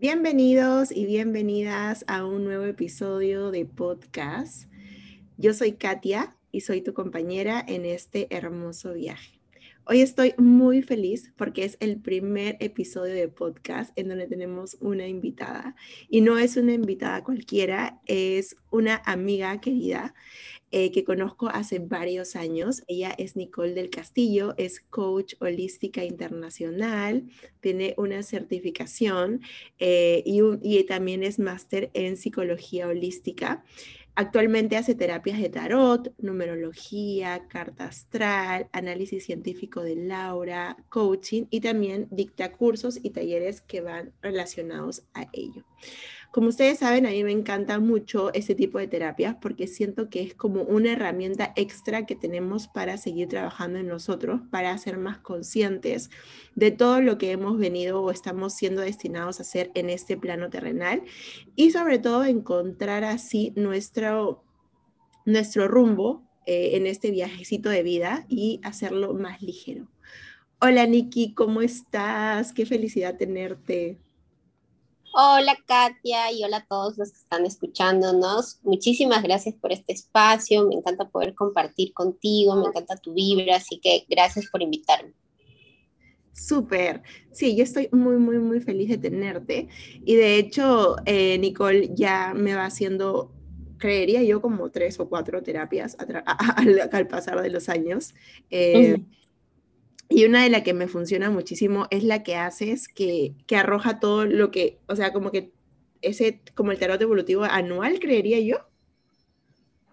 Bienvenidos y bienvenidas a un nuevo episodio de podcast. Yo soy Katia y soy tu compañera en este hermoso viaje. Hoy estoy muy feliz porque es el primer episodio de podcast en donde tenemos una invitada. Y no es una invitada cualquiera, es una amiga querida eh, que conozco hace varios años. Ella es Nicole del Castillo, es coach holística internacional, tiene una certificación eh, y, y también es máster en psicología holística. Actualmente hace terapias de tarot, numerología, carta astral, análisis científico de Laura, coaching y también dicta cursos y talleres que van relacionados a ello. Como ustedes saben, a mí me encanta mucho ese tipo de terapias porque siento que es como una herramienta extra que tenemos para seguir trabajando en nosotros, para ser más conscientes de todo lo que hemos venido o estamos siendo destinados a hacer en este plano terrenal y sobre todo encontrar así nuestro, nuestro rumbo eh, en este viajecito de vida y hacerlo más ligero. Hola Nikki, ¿cómo estás? Qué felicidad tenerte. Hola Katia y hola a todos los que están escuchándonos. Muchísimas gracias por este espacio. Me encanta poder compartir contigo, me encanta tu vibra, así que gracias por invitarme. Súper. Sí, yo estoy muy, muy, muy feliz de tenerte. Y de hecho, eh, Nicole ya me va haciendo, creería yo, como tres o cuatro terapias al, pasar de los años. Eh, y una de las que me funciona muchísimo es la que haces que, que arroja todo lo que, o sea, como que ese, como el tarot evolutivo anual, creería yo.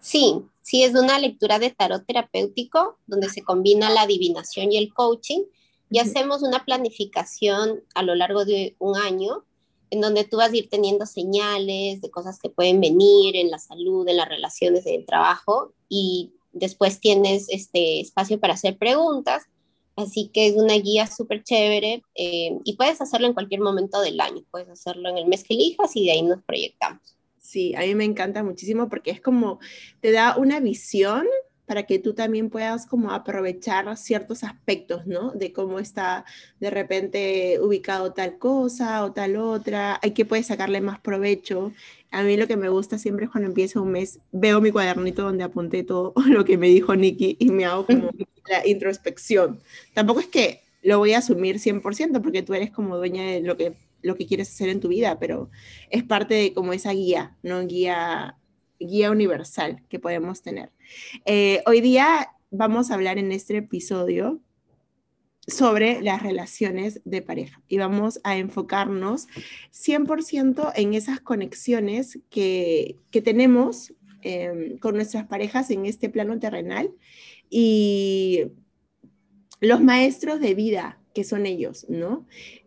Sí, sí, es una lectura de tarot terapéutico donde se combina la adivinación y el coaching y hacemos una planificación a lo largo de un año en donde tú vas a ir teniendo señales de cosas que pueden venir en la salud, en las relaciones, en el trabajo y después tienes este espacio para hacer preguntas Así que es una guía súper chévere eh, y puedes hacerlo en cualquier momento del año. Puedes hacerlo en el mes que elijas y de ahí nos proyectamos. Sí, a mí me encanta muchísimo porque es como, te da una visión para que tú también puedas como aprovechar ciertos aspectos, ¿no? De cómo está de repente ubicado tal cosa o tal otra, hay que puedes sacarle más provecho. A mí lo que me gusta siempre es cuando empieza un mes, veo mi cuadernito donde apunté todo lo que me dijo Nikki y me hago como la introspección. Tampoco es que lo voy a asumir 100% porque tú eres como dueña de lo que, lo que quieres hacer en tu vida, pero es parte de como esa guía, ¿no? Guía, guía universal que podemos tener. Eh, hoy día vamos a hablar en este episodio sobre las relaciones de pareja y vamos a enfocarnos 100% en esas conexiones que, que tenemos em, con nuestras parejas en este plano terrenal y los maestros de vida que son ellos, ¿no?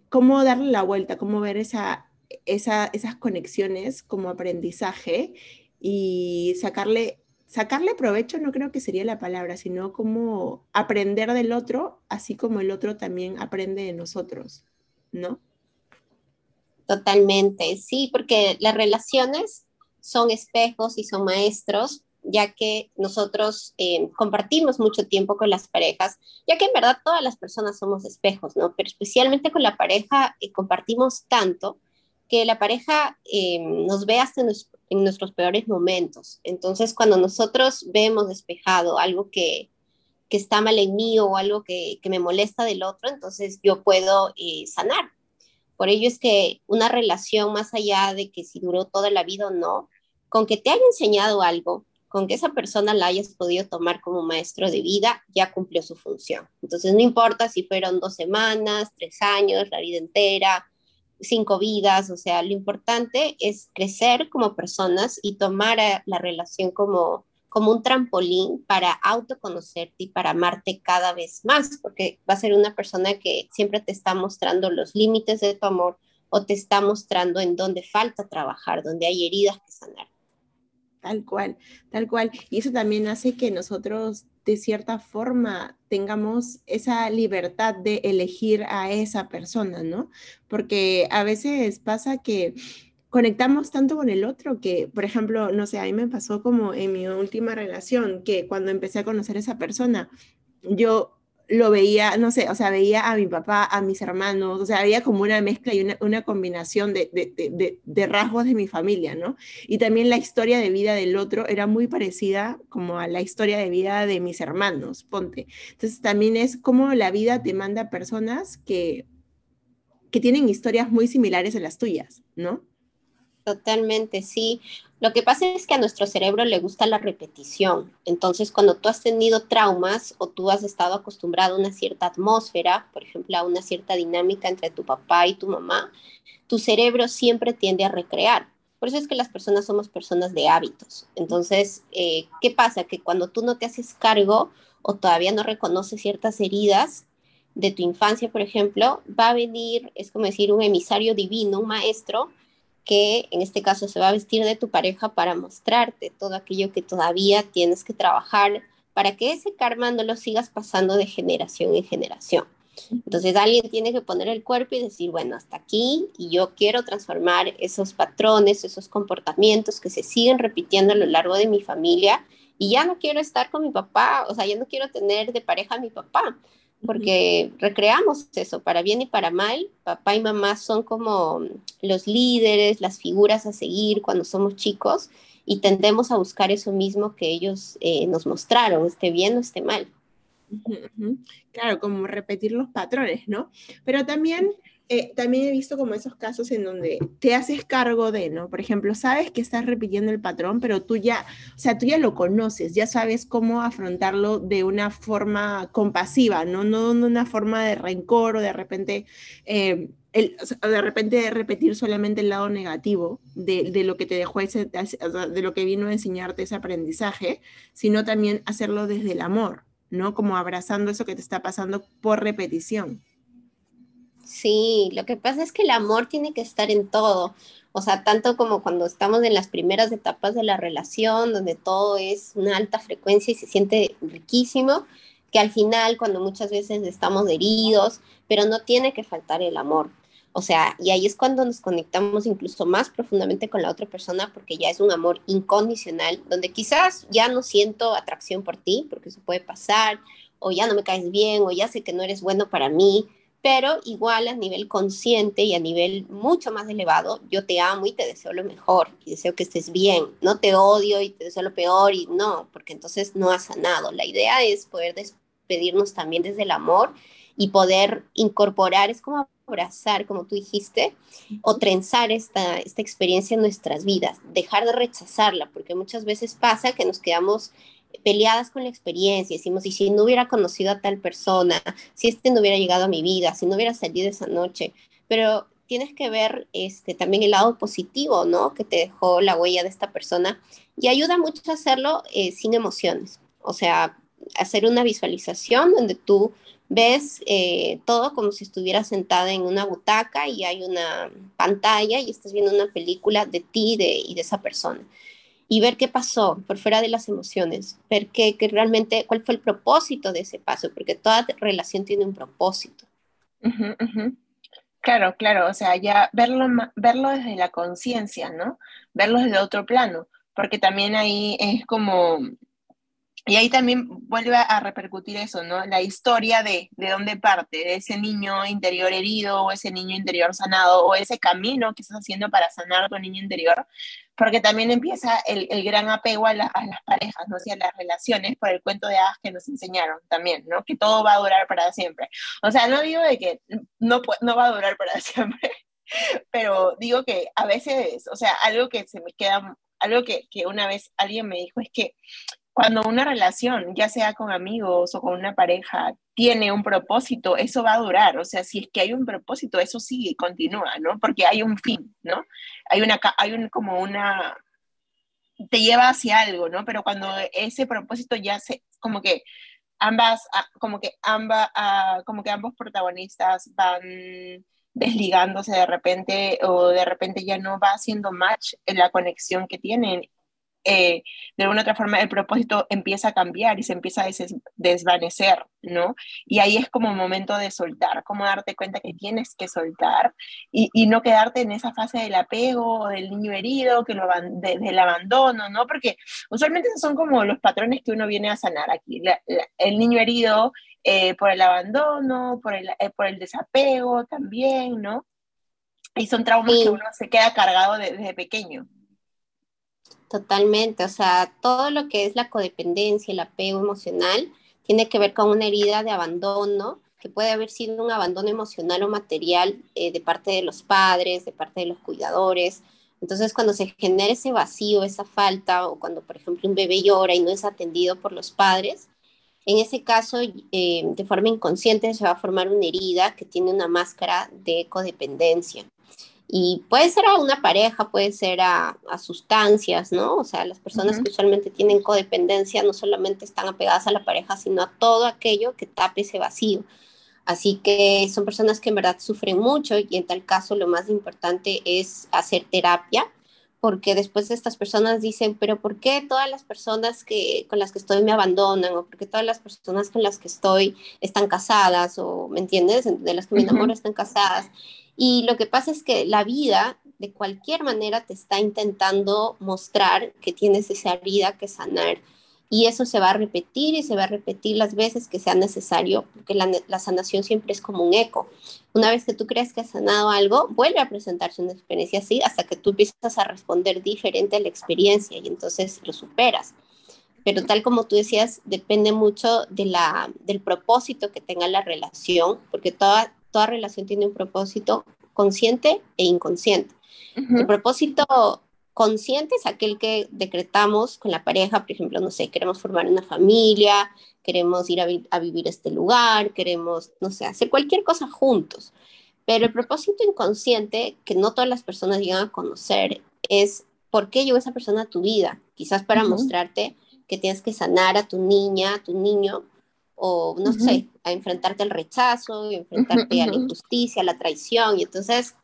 Cómo darle la vuelta, cómo ver esa, esas conexiones como aprendizaje y sacarle, sacarle provecho, no creo que sería la palabra, sino como aprender del otro, así como el otro también aprende de nosotros, ¿no? Totalmente, sí, porque las relaciones son espejos y son maestros ya que nosotros eh, compartimos mucho tiempo con las parejas, ya que en verdad todas las personas somos espejos, ¿no? Pero especialmente con la pareja eh, compartimos tanto que la pareja eh, nos ve hasta en, nuestros peores momentos. Entonces, cuando nosotros vemos despejado algo que, que está mal en mí o algo que, que, me molesta del otro, entonces yo puedo sanar. Por ello es que una relación, más allá de que si duró toda la vida o no, con que te haya enseñado algo, con que esa persona la hayas podido tomar como maestro de vida, ya cumplió su función. Entonces, no importa si fueron dos semanas, tres años, la vida entera, cinco vidas, o sea, lo importante es crecer como personas y tomar la relación como, como un trampolín para autoconocerte y para amarte cada vez más, porque va a ser una persona que siempre te está mostrando los límites de tu amor o te está mostrando en dónde falta trabajar, dónde hay heridas que sanar. Tal cual, tal cual. Y eso también hace que nosotros de cierta forma tengamos esa libertad de elegir a esa persona, ¿no? Porque a veces pasa que conectamos tanto con el otro que, por ejemplo, no sé, a mí me pasó como en mi última relación, que cuando empecé a conocer a esa persona, yo lo veía, no sé, o sea, veía a mi papá, a mis hermanos, o sea, había como una mezcla y una, combinación de, de, rasgos de mi familia, ¿no? Y también la historia de vida del otro era muy parecida como a la historia de vida de mis hermanos, ponte. Entonces también es como la vida te manda personas que, que tienen historias muy similares a las tuyas, ¿no? Totalmente, sí. Lo que pasa es que a nuestro cerebro le gusta la repetición. Entonces, cuando tú has tenido traumas o tú has estado acostumbrado a una cierta atmósfera, por ejemplo, a una cierta dinámica entre tu papá y tu mamá, tu cerebro siempre tiende a recrear. Por eso es que las personas somos personas de hábitos. Entonces, eh, ¿qué pasa? Que cuando tú no te haces cargo o todavía no reconoces ciertas heridas de tu infancia, por ejemplo, va a venir, es como decir, un emisario divino, un maestro, que en este caso se va a vestir de tu pareja para mostrarte todo aquello que todavía tienes que trabajar para que ese karma no lo sigas pasando de generación en generación. Entonces alguien tiene que poner el cuerpo y decir, bueno, hasta aquí y yo quiero transformar esos patrones, esos comportamientos que se siguen repitiendo a lo largo de mi familia y ya no quiero estar con mi papá, o sea, ya no quiero tener de pareja a mi papá, porque recreamos eso, para bien y para mal. Papá y mamá son como los líderes, las figuras a seguir cuando somos chicos y tendemos a buscar eso mismo que ellos eh, nos mostraron, esté bien o esté mal. Claro, como repetir los patrones, ¿no? Pero también eh, también he visto como esos casos en donde te haces cargo de, ¿no? Por ejemplo, sabes que estás repitiendo el patrón, pero tú ya, o sea, tú ya lo conoces, ya sabes cómo afrontarlo de una forma compasiva, ¿no? No de una forma de rencor o de repente, eh, el, de repente repetir solamente el lado negativo de, de, lo que te dejó ese, de lo que vino a enseñarte ese aprendizaje, sino también hacerlo desde el amor, ¿no? Como abrazando eso que te está pasando por repetición. Sí, lo que pasa es que el amor tiene que estar en todo. O sea, tanto como cuando estamos en las primeras etapas de la relación, donde todo es una alta frecuencia y se siente riquísimo, que al final, cuando muchas veces estamos heridos, pero no tiene que faltar el amor. O sea, y ahí es cuando nos conectamos incluso más profundamente con la otra persona porque ya es un amor incondicional, donde quizás ya no siento atracción por ti, porque eso puede pasar, o ya no me caes bien, o ya sé que no eres bueno para mí, pero igual a nivel consciente y a nivel mucho más elevado, yo te amo y te deseo lo mejor y deseo que estés bien, no te odio y te deseo lo peor y no, porque entonces no has sanado. La idea es poder despedirnos también desde el amor y poder incorporar, es como abrazar, como tú dijiste, o trenzar esta, esta experiencia en nuestras vidas, dejar de rechazarla, porque muchas veces pasa que nos quedamos peleadas con la experiencia, decimos, y si no hubiera conocido a tal persona, si este no hubiera llegado a mi vida, si no hubiera salido esa noche, pero tienes que ver este, también el lado positivo, ¿no? Que te dejó la huella de esta persona y ayuda mucho a hacerlo eh, sin emociones, o sea, hacer una visualización donde tú ves eh, todo como si estuvieras sentada en una butaca y hay una pantalla y estás viendo una película de ti de, y de esa persona y ver qué pasó por fuera de las emociones, ver qué, realmente, cuál fue el propósito de ese paso, porque toda relación tiene un propósito. Claro, claro, o sea, ya verlo, verlo desde la conciencia, ¿no? Verlo desde otro plano, porque también ahí es como y ahí también vuelve a repercutir eso, ¿no? La historia de, de dónde parte, de ese niño interior herido o ese niño interior sanado o ese camino que estás haciendo para sanar tu niño interior, porque también empieza el, el gran apego a, las parejas, ¿no? a las relaciones por el cuento de hadas que nos enseñaron también, ¿no? Que todo va a durar para siempre. O sea, no digo de que no, no va a durar para siempre, pero digo que a veces, o sea, algo que se me queda, algo que, que una vez alguien me dijo es que cuando una relación, ya sea con amigos o con una pareja, tiene un propósito, eso va a durar. O sea, si es que hay un propósito, eso sigue y continúa, ¿no? Porque hay un fin, ¿no? Hay una, hay un, como una, te lleva hacia algo, ¿no? Pero cuando ese propósito ya se, como que ambas, ah, como que ambas, ah, como que ambos protagonistas van desligándose de repente o de repente ya no va haciendo match en la conexión que tienen eh, de alguna otra forma el propósito empieza a cambiar y se empieza a desvanecer, ¿no? Y ahí es como momento de soltar, como darte cuenta que tienes que soltar y, y no quedarte en esa fase del apego, del niño herido, que lo del abandono, ¿no? Porque usualmente esos son como los patrones que uno viene a sanar aquí. el niño herido eh, por el abandono, por el, eh, por el desapego también, ¿no? Y son traumas que uno se queda cargado desde pequeño. Totalmente, o sea, todo lo que es la codependencia, el apego emocional, tiene que ver con una herida de abandono, que puede haber sido un abandono emocional o material eh, de parte de los padres, de parte de los cuidadores. Entonces, cuando se genera ese vacío, esa falta, o cuando, por ejemplo, un bebé llora y no es atendido por los padres, en ese caso, eh, de forma inconsciente se va a formar una herida que tiene una máscara de codependencia. Y puede ser a una pareja, puede ser a, sustancias, ¿no? O sea, las personas que usualmente tienen codependencia no solamente están apegadas a la pareja, sino a todo aquello que tape ese vacío. Así que son personas que en verdad sufren mucho y en tal caso lo más importante es hacer terapia porque después estas personas dicen, pero ¿por qué todas las personas que, con las que estoy me abandonan? ¿O por qué todas las personas con las que estoy están casadas? ¿O me entiendes? De las que me enamoro están casadas. Y lo que pasa es que la vida de cualquier manera te está intentando mostrar que tienes esa herida que sanar y eso se va a repetir y se va a repetir las veces que sea necesario, porque la, sanación siempre es como un eco. Una vez que tú crees que has sanado algo, vuelve a presentarse una experiencia así hasta que tú empiezas a responder diferente a la experiencia y entonces lo superas. Pero tal como tú decías, depende mucho de la, del propósito que tenga la relación, porque toda, toda relación tiene un propósito consciente e inconsciente. El propósito consciente es aquel que decretamos con la pareja, por ejemplo, no sé, queremos formar una familia, queremos ir a, vivir a este lugar, queremos, no sé, hacer cualquier cosa juntos. Pero el propósito inconsciente que no todas las personas llegan a conocer es por qué llegó esa persona a tu vida. Quizás para mostrarte que tienes que sanar a tu niña, a tu niño, o no sé, a enfrentarte al rechazo, enfrentarte a la injusticia, a la traición. Y entonces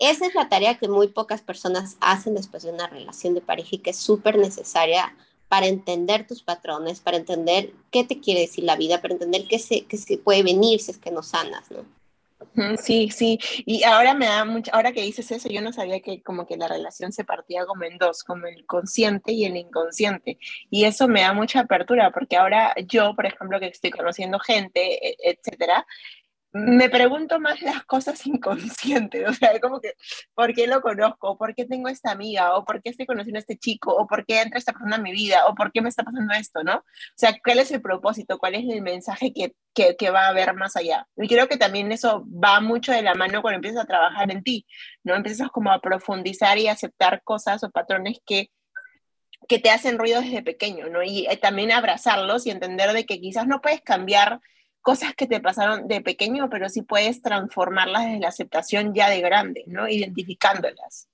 esa es la tarea que muy pocas personas hacen después de una relación de pareja y que es súper necesaria para entender tus patrones, para entender qué te quiere decir la vida, para entender qué se, qué se puede venir si es que no sanas, ¿no? Sí, sí, y ahora me da mucho, ahora que dices eso, yo no sabía que como que la relación se partía como en dos, como el consciente y el inconsciente, y eso me da mucha apertura, porque ahora yo, por ejemplo, que estoy conociendo gente, e, etcétera, me pregunto más las cosas inconscientes, o sea, como que, ¿por qué lo conozco? ¿Por qué tengo esta amiga? ¿O por qué estoy conociendo a este chico? ¿O por qué entra esta persona en mi vida? ¿O por qué me está pasando esto? ¿No? O sea, ¿cuál es el propósito? ¿Cuál es el mensaje que, que, que va a haber más allá? Y creo que también eso va mucho de la mano cuando empiezas a trabajar en ti, ¿no? Empiezas como a profundizar y aceptar cosas o patrones que que te hacen ruido desde pequeño, ¿no? Y eh, también abrazarlos y entender de que quizás no puedes cambiar cosas que te pasaron de pequeño, pero sí puedes transformarlas desde la aceptación ya de grande, ¿no? Identificándolas.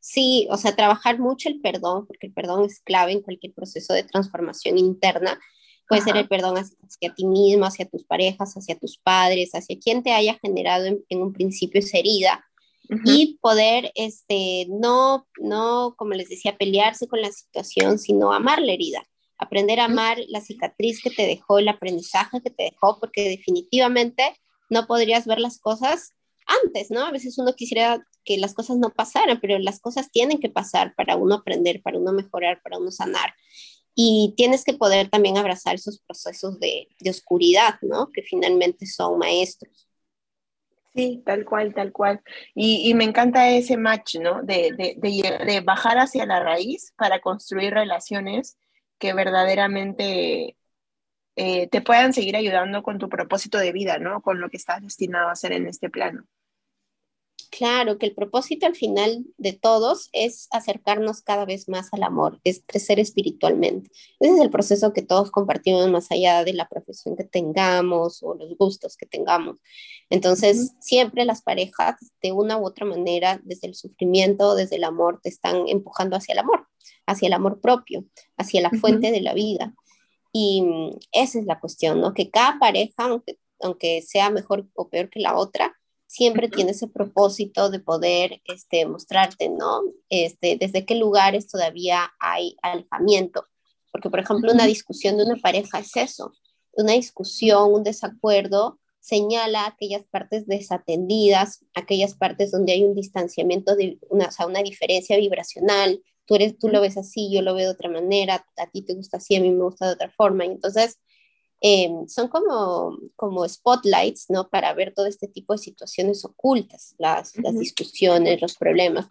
Sí, o sea, trabajar mucho el perdón, porque el perdón es clave en cualquier proceso de transformación interna. Puede ser el perdón hacia, ti mismo, hacia tus parejas, hacia tus padres, hacia quien te haya generado en, un principio esa herida. Y poder, este, no, no, como les decía, pelearse con la situación, sino amar la herida aprender a amar la cicatriz que te dejó, el aprendizaje que te dejó, porque definitivamente no podrías ver las cosas antes, ¿no? A veces uno quisiera que las cosas no pasaran, pero las cosas tienen que pasar para uno aprender, para uno mejorar, para uno sanar. Y tienes que poder también abrazar esos procesos de, oscuridad, ¿no? Que finalmente son maestros. Sí, tal cual, tal cual. Y, me encanta ese match, ¿no? De, de, de, bajar hacia la raíz para construir relaciones que verdaderamente eh, te puedan seguir ayudando con tu propósito de vida, ¿no? Con lo que estás destinado a hacer en este plano. Claro, que el propósito al final de todos es acercarnos cada vez más al amor, es crecer espiritualmente. Ese es el proceso que todos compartimos más allá de la profesión que tengamos o los gustos que tengamos. Entonces, siempre las parejas, de una u otra manera, desde el sufrimiento, desde el amor, te están empujando hacia el amor hacia el amor propio, hacia la fuente de la vida. Y mm, esa es la cuestión, ¿no? Que cada pareja, aunque, aunque sea mejor o peor que la otra, siempre tiene ese propósito de poder este, mostrarte, ¿no? Este, desde qué lugares todavía hay alejamiento. Porque, por ejemplo, una discusión de una pareja es eso, una discusión, un desacuerdo, señala aquellas partes desatendidas, aquellas partes donde hay un distanciamiento, de una, o sea, una diferencia vibracional, tú, eres, tú lo ves así, yo lo veo de otra manera, a ti te gusta así, a mí me gusta de otra forma. Y entonces em, son como, como spotlights, ¿no? Para ver todo este tipo de situaciones ocultas, las, las discusiones, los problemas.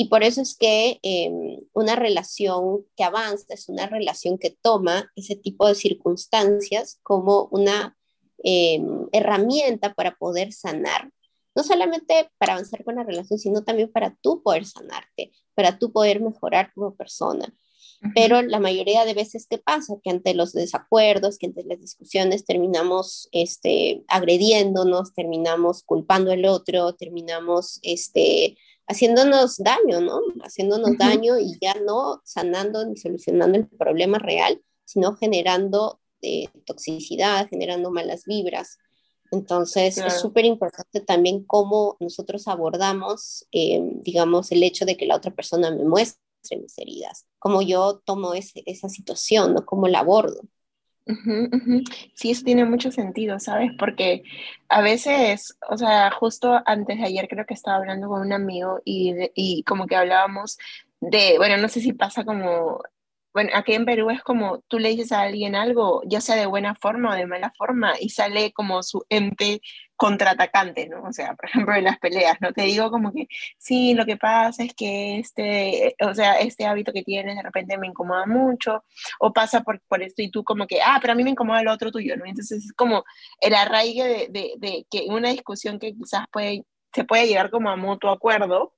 Y por eso es que em, una relación que avanza es una relación que toma ese tipo de circunstancias como una em, herramienta para poder sanar. No solamente para avanzar con la relación, sino también para tú poder sanarte, para tú poder mejorar como persona. Pero la mayoría de veces, ¿qué pasa? Que ante los desacuerdos, que ante las discusiones terminamos este, agrediéndonos, terminamos culpando al otro, terminamos este, haciéndonos daño, ¿no? Haciéndonos daño y ya no sanando ni solucionando el problema real, sino generando eh, toxicidad, generando malas vibras. Entonces, es súper importante también cómo nosotros abordamos, eh, digamos, el hecho de que la otra persona me muestre mis heridas, cómo yo tomo esa situación, ¿no? Cómo la abordo. Sí, eso tiene mucho sentido, ¿sabes? Porque a veces, o sea, justo antes de ayer creo que estaba hablando con un amigo y, y como que hablábamos de, bueno, no sé si pasa como, bueno, aquí en Perú es como tú le dices a alguien algo, ya sea de buena forma o de mala forma, y sale como su ente contraatacante, ¿no? O sea, por ejemplo, en las peleas, ¿no? Te digo como que, sí, lo que pasa es que este, o sea, este hábito que tienes de repente me incomoda mucho, o pasa por, por esto y tú como que, ah, pero a mí me incomoda el otro tuyo, ¿no? Entonces es como el arraigue de, de, de que una discusión que quizás puede, se puede llegar como a mutuo acuerdo,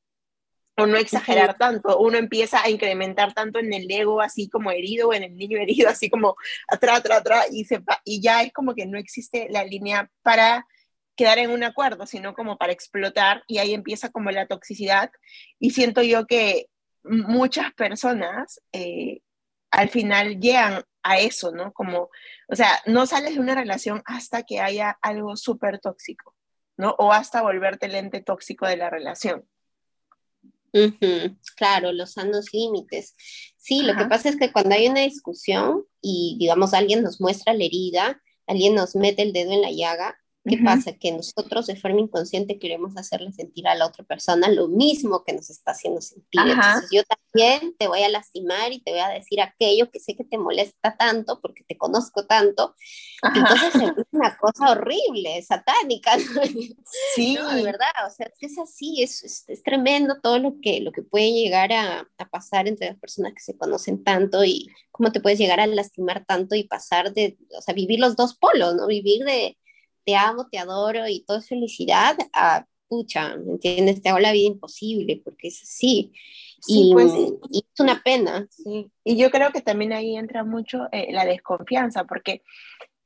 o no exagerar tanto, uno empieza a incrementar tanto en el ego así como herido o en el niño herido así como atrás, atrás, atrás y, se, y ya es como que no existe la línea para quedar en un acuerdo, sino como para explotar y ahí empieza como la toxicidad y siento yo que muchas personas eh, al final llegan a eso, ¿no? Como, o sea, no sales de una relación hasta que haya algo súper tóxico, ¿no? O hasta volverte el ente tóxico de la relación. Claro, los sanos límites. Sí, lo que pasa es que cuando hay una discusión y, digamos, alguien nos muestra la herida, alguien nos mete el dedo en la llaga, ¿Qué pasa? Que nosotros de forma inconsciente queremos hacerle sentir a la otra persona lo mismo que nos está haciendo sentir. Entonces yo también te voy a lastimar y te voy a decir aquello que sé que te molesta tanto porque te conozco tanto. Entonces es una cosa horrible, satánica. Sí. de verdad, o sea, es así, es, es, tremendo todo lo que, lo que puede llegar a, a pasar entre las personas que se conocen tanto y cómo te puedes llegar a lastimar tanto y pasar de, o sea, vivir los dos polos, ¿no? Vivir de te amo, te adoro y todo es felicidad, a pucha, ¿me entiendes? Te hago la vida imposible porque es así. y, pues, y, es una pena. Sí. Y yo creo que también ahí entra mucho eh, la desconfianza, porque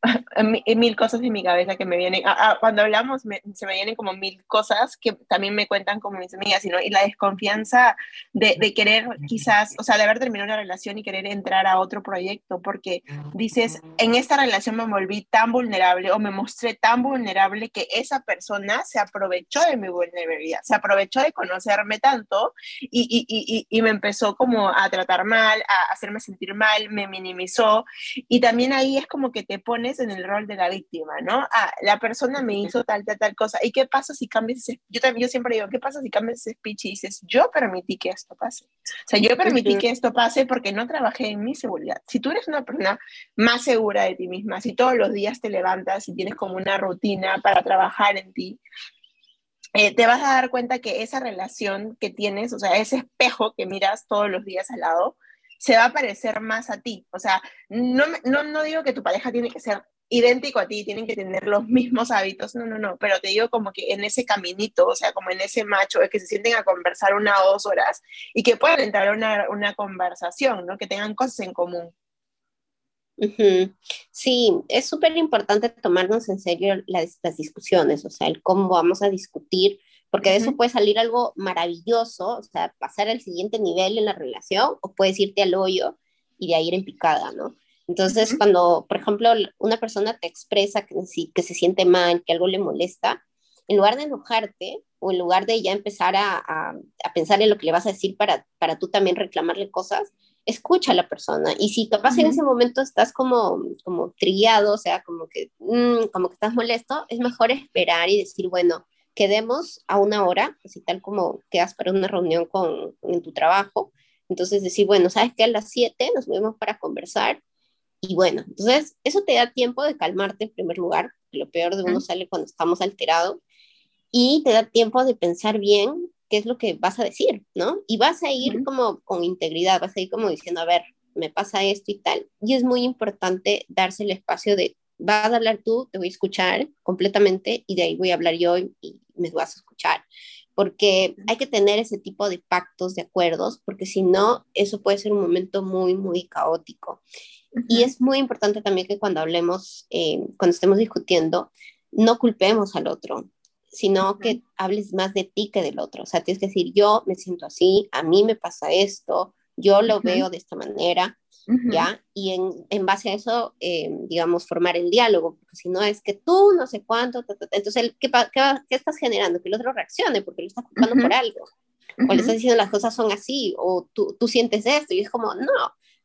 mil cosas en mi cabeza que me vienen. cuando hablamos, se me vienen como mil cosas que también me cuentan como mis amigas, y la desconfianza de, de, querer quizás, o sea, de haber terminado una relación y querer entrar a otro proyecto, porque dices, en esta relación me volví tan vulnerable o me mostré tan vulnerable que esa persona se aprovechó de mi vulnerabilidad, se aprovechó de conocerme tanto y, y, y, y me empezó como a tratar mal, a hacerme sentir mal, me minimizó. Y también ahí es como que te pones en el rol de la víctima, ¿no? Ah, la persona me hizo tal, tal, tal cosa. ¿Y qué pasa si cambias ese, yo, también, yo siempre digo, ¿qué pasa si cambias ese speech y dices, yo permití que esto pase? O sea, yo permití que esto pase porque no trabajé en mi seguridad. Si tú eres una persona más segura de ti misma, si todos los días te levantas y tienes como una rutina para trabajar en ti, eh, te vas a dar cuenta que esa relación que tienes, o sea, ese espejo que miras todos los días al lado, se va a parecer más a ti. O sea, no, no, no digo que tu pareja tiene que ser idéntico a ti, tienen que tener los mismos hábitos, no, no, no, pero te digo como que en ese caminito, o sea, como en ese macho, es que se sienten a conversar una o dos horas y que puedan entrar a una, una conversación, ¿no? Que tengan cosas en común. Sí, es súper importante tomarnos en serio las, las, discusiones, o sea, el cómo vamos a discutir, porque de eso puede salir algo maravilloso, o sea, pasar al siguiente nivel en la relación, o puedes irte al hoyo y de ahí ir en picada, ¿no? Entonces, cuando, por ejemplo, una persona te expresa que, que se siente mal, que algo le molesta, en lugar de enojarte o en lugar de ya empezar a, a, pensar en lo que le vas a decir para, para tú también reclamarle cosas, escucha a la persona. Y si capaz en ese momento estás como, como trillado, o sea, como que, mm, como que estás molesto, es mejor esperar y decir, bueno, quedemos a una hora, así tal como quedas para una reunión con, en tu trabajo. Entonces decir, bueno, ¿sabes qué? A las 7 nos vemos para conversar Y bueno, entonces eso te da tiempo de calmarte en primer lugar, lo peor de uno sale cuando estamos alterados, y te da tiempo de pensar bien qué es lo que vas a decir, ¿no? Y vas a ir como con integridad, vas a ir como diciendo, a ver, me pasa esto y tal. Y es muy importante darse el espacio de, vas a hablar tú, te voy a escuchar completamente y de ahí voy a hablar yo y, me vas a escuchar. Porque hay que tener ese tipo de pactos, de acuerdos, porque si no, eso puede ser un momento muy, muy caótico. Y es muy importante también que cuando hablemos, eh, cuando estemos discutiendo, no culpemos al otro, sino que hables más de ti que del otro. O sea, tienes que decir, yo me siento así, a mí me pasa esto, yo lo veo de esta manera, ¿ya? Y en, en, base a eso, eh, digamos, formar el diálogo, porque si no es que tú no sé cuánto, entonces, ¿qué, qué, qué estás generando? Que el otro reaccione porque lo estás culpando por algo. O le estás diciendo las cosas son así, o tú, tú sientes esto, y es como, no,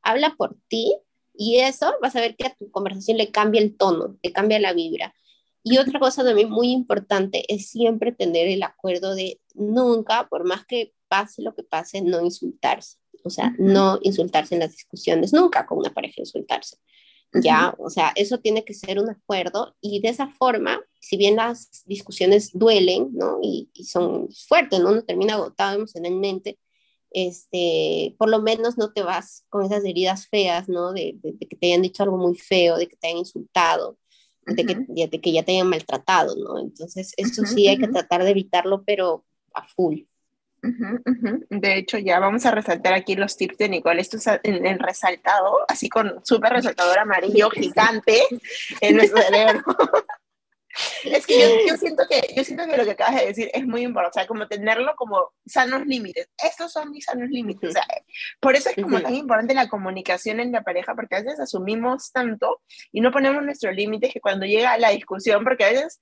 habla por ti y eso vas a ver que a tu conversación le cambia el tono, le cambia la vibra. Y otra cosa también muy importante es siempre tener el acuerdo de nunca, por más que pase lo que pase, no insultarse. O sea, no insultarse en las discusiones, nunca con una pareja insultarse. Ya, o sea, eso tiene que ser un acuerdo y de esa forma, si bien las discusiones duelen, ¿no? Y, y son fuertes, ¿no? Uno termina agotado emocionalmente, este, por lo menos no te vas con esas heridas feas, ¿no? De, que te hayan dicho algo muy feo, de que te hayan insultado, de, que, de, que, ya te hayan maltratado, ¿no? Entonces, eso sí hay que tratar de evitarlo, pero a full. De hecho, ya vamos a resaltar aquí los tips de Nicole. Esto es en el resaltado, así con súper resaltador amarillo gigante en nuestro cerebro. Es que yo, siento que yo siento que lo que acabas de decir es muy importante, o sea, como tenerlo como sanos límites. Estos son mis sanos límites. O sea, por eso es como tan importante la comunicación en la pareja, porque a veces asumimos tanto y no ponemos nuestros límites que cuando llega la discusión, porque a veces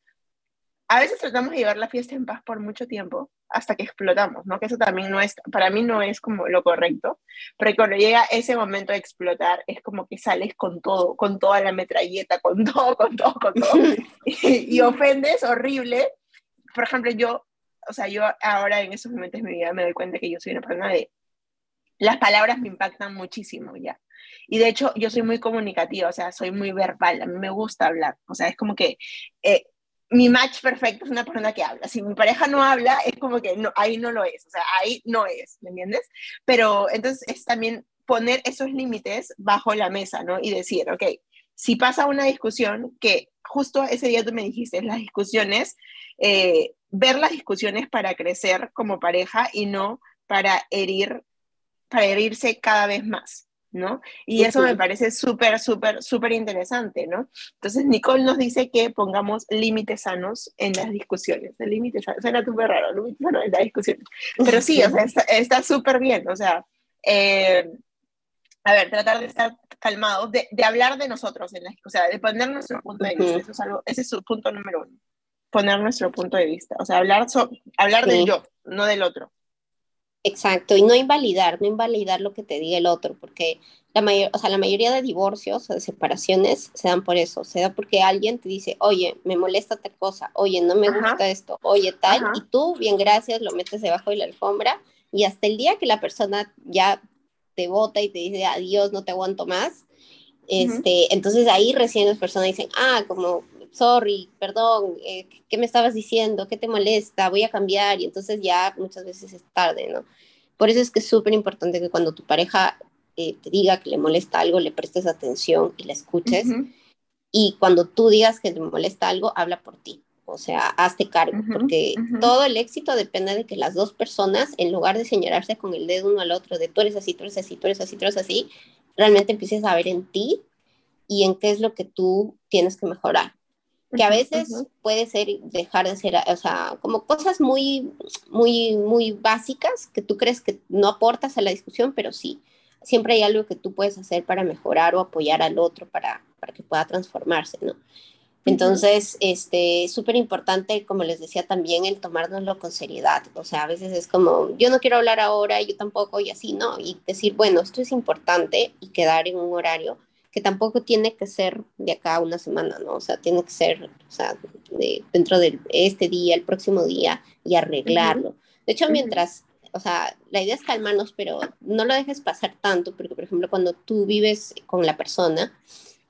a veces tratamos de llevar la fiesta en paz por mucho tiempo hasta que explotamos, ¿no? Que eso también no es, para mí no es como lo correcto, pero cuando llega ese momento de explotar es como que sales con todo, con toda la metralleta, con todo, con todo, con todo, y, ofendes horrible. Por ejemplo, yo, o sea, yo ahora en esos momentos de mi vida me doy cuenta que yo soy una persona de, las palabras me impactan muchísimo ya. Y de hecho, yo soy muy comunicativa, o sea, soy muy verbal, a mí me gusta hablar, o sea, es como que... Eh, mi match perfecto es una persona que habla. Si mi pareja no habla, es como que no, ahí no lo es, o sea, ahí no es, ¿me entiendes? Pero entonces es también poner esos límites bajo la mesa, ¿no? Y decir, ok, si pasa una discusión, que justo ese día tú me dijiste, las discusiones, eh, ver las discusiones para crecer como pareja y no para herir, para herirse cada vez más. ¿No? Y eso me parece súper, súper, súper interesante, ¿no? Entonces, Nicole nos dice que pongamos límites sanos en las discusiones. Límites sanos, suena súper raro, límites sanos en las discusiones. Pero sí, o sea, está súper bien, o sea, eh, a ver, tratar de estar calmados, de, de, hablar de nosotros, en las, o sea, de poner nuestro punto de vista, eso es algo, ese es su punto número uno, poner nuestro punto de vista, o sea, hablar, so, hablar del yo, no del otro. Exacto, y no invalidar, no invalidar lo que te diga el otro, porque la, mayor, o sea, la mayoría de divorcios o de separaciones se dan por eso, se da porque alguien te dice, oye, me molesta tal cosa, oye, no me gusta esto, oye, tal, y tú, bien, gracias, lo metes debajo de la alfombra, y hasta el día que la persona ya te vota y te dice, adiós, no te aguanto más, este, entonces ahí recién las personas dicen, ah, como sorry, perdón, eh, ¿qué me estabas diciendo? ¿Qué te molesta? Voy a cambiar y entonces ya muchas veces es tarde, ¿no? Por eso es que es súper importante que cuando tu pareja eh, te diga que le molesta algo, le prestes atención y la escuches. Y cuando tú digas que te molesta algo, habla por ti. O sea, hazte cargo, porque todo el éxito depende de que las dos personas, en lugar de señalarse con el dedo uno al otro, de tú eres así, tú eres así, tú eres así, tú eres así, realmente empieces a ver en ti y en qué es lo que tú tienes que mejorar que a veces puede ser dejar de ser, o sea, como cosas muy, muy, muy básicas que tú crees que no aportas a la discusión, pero sí, siempre hay algo que tú puedes hacer para mejorar o apoyar al otro para, para que pueda transformarse, ¿no? Entonces, este, súper importante, como les decía también, el tomárnoslo con seriedad. O sea, a veces es como, yo no quiero hablar ahora, yo tampoco, y así, ¿no? Y decir, bueno, esto es importante y quedar en un horario que tampoco tiene que ser de acá a una semana, ¿no? O sea, tiene que ser, o sea, de, dentro de este día, el próximo día y arreglarlo. De hecho, mientras o sea, la idea es calmarnos, pero no lo dejes pasar tanto, porque por ejemplo, cuando tú vives con la persona,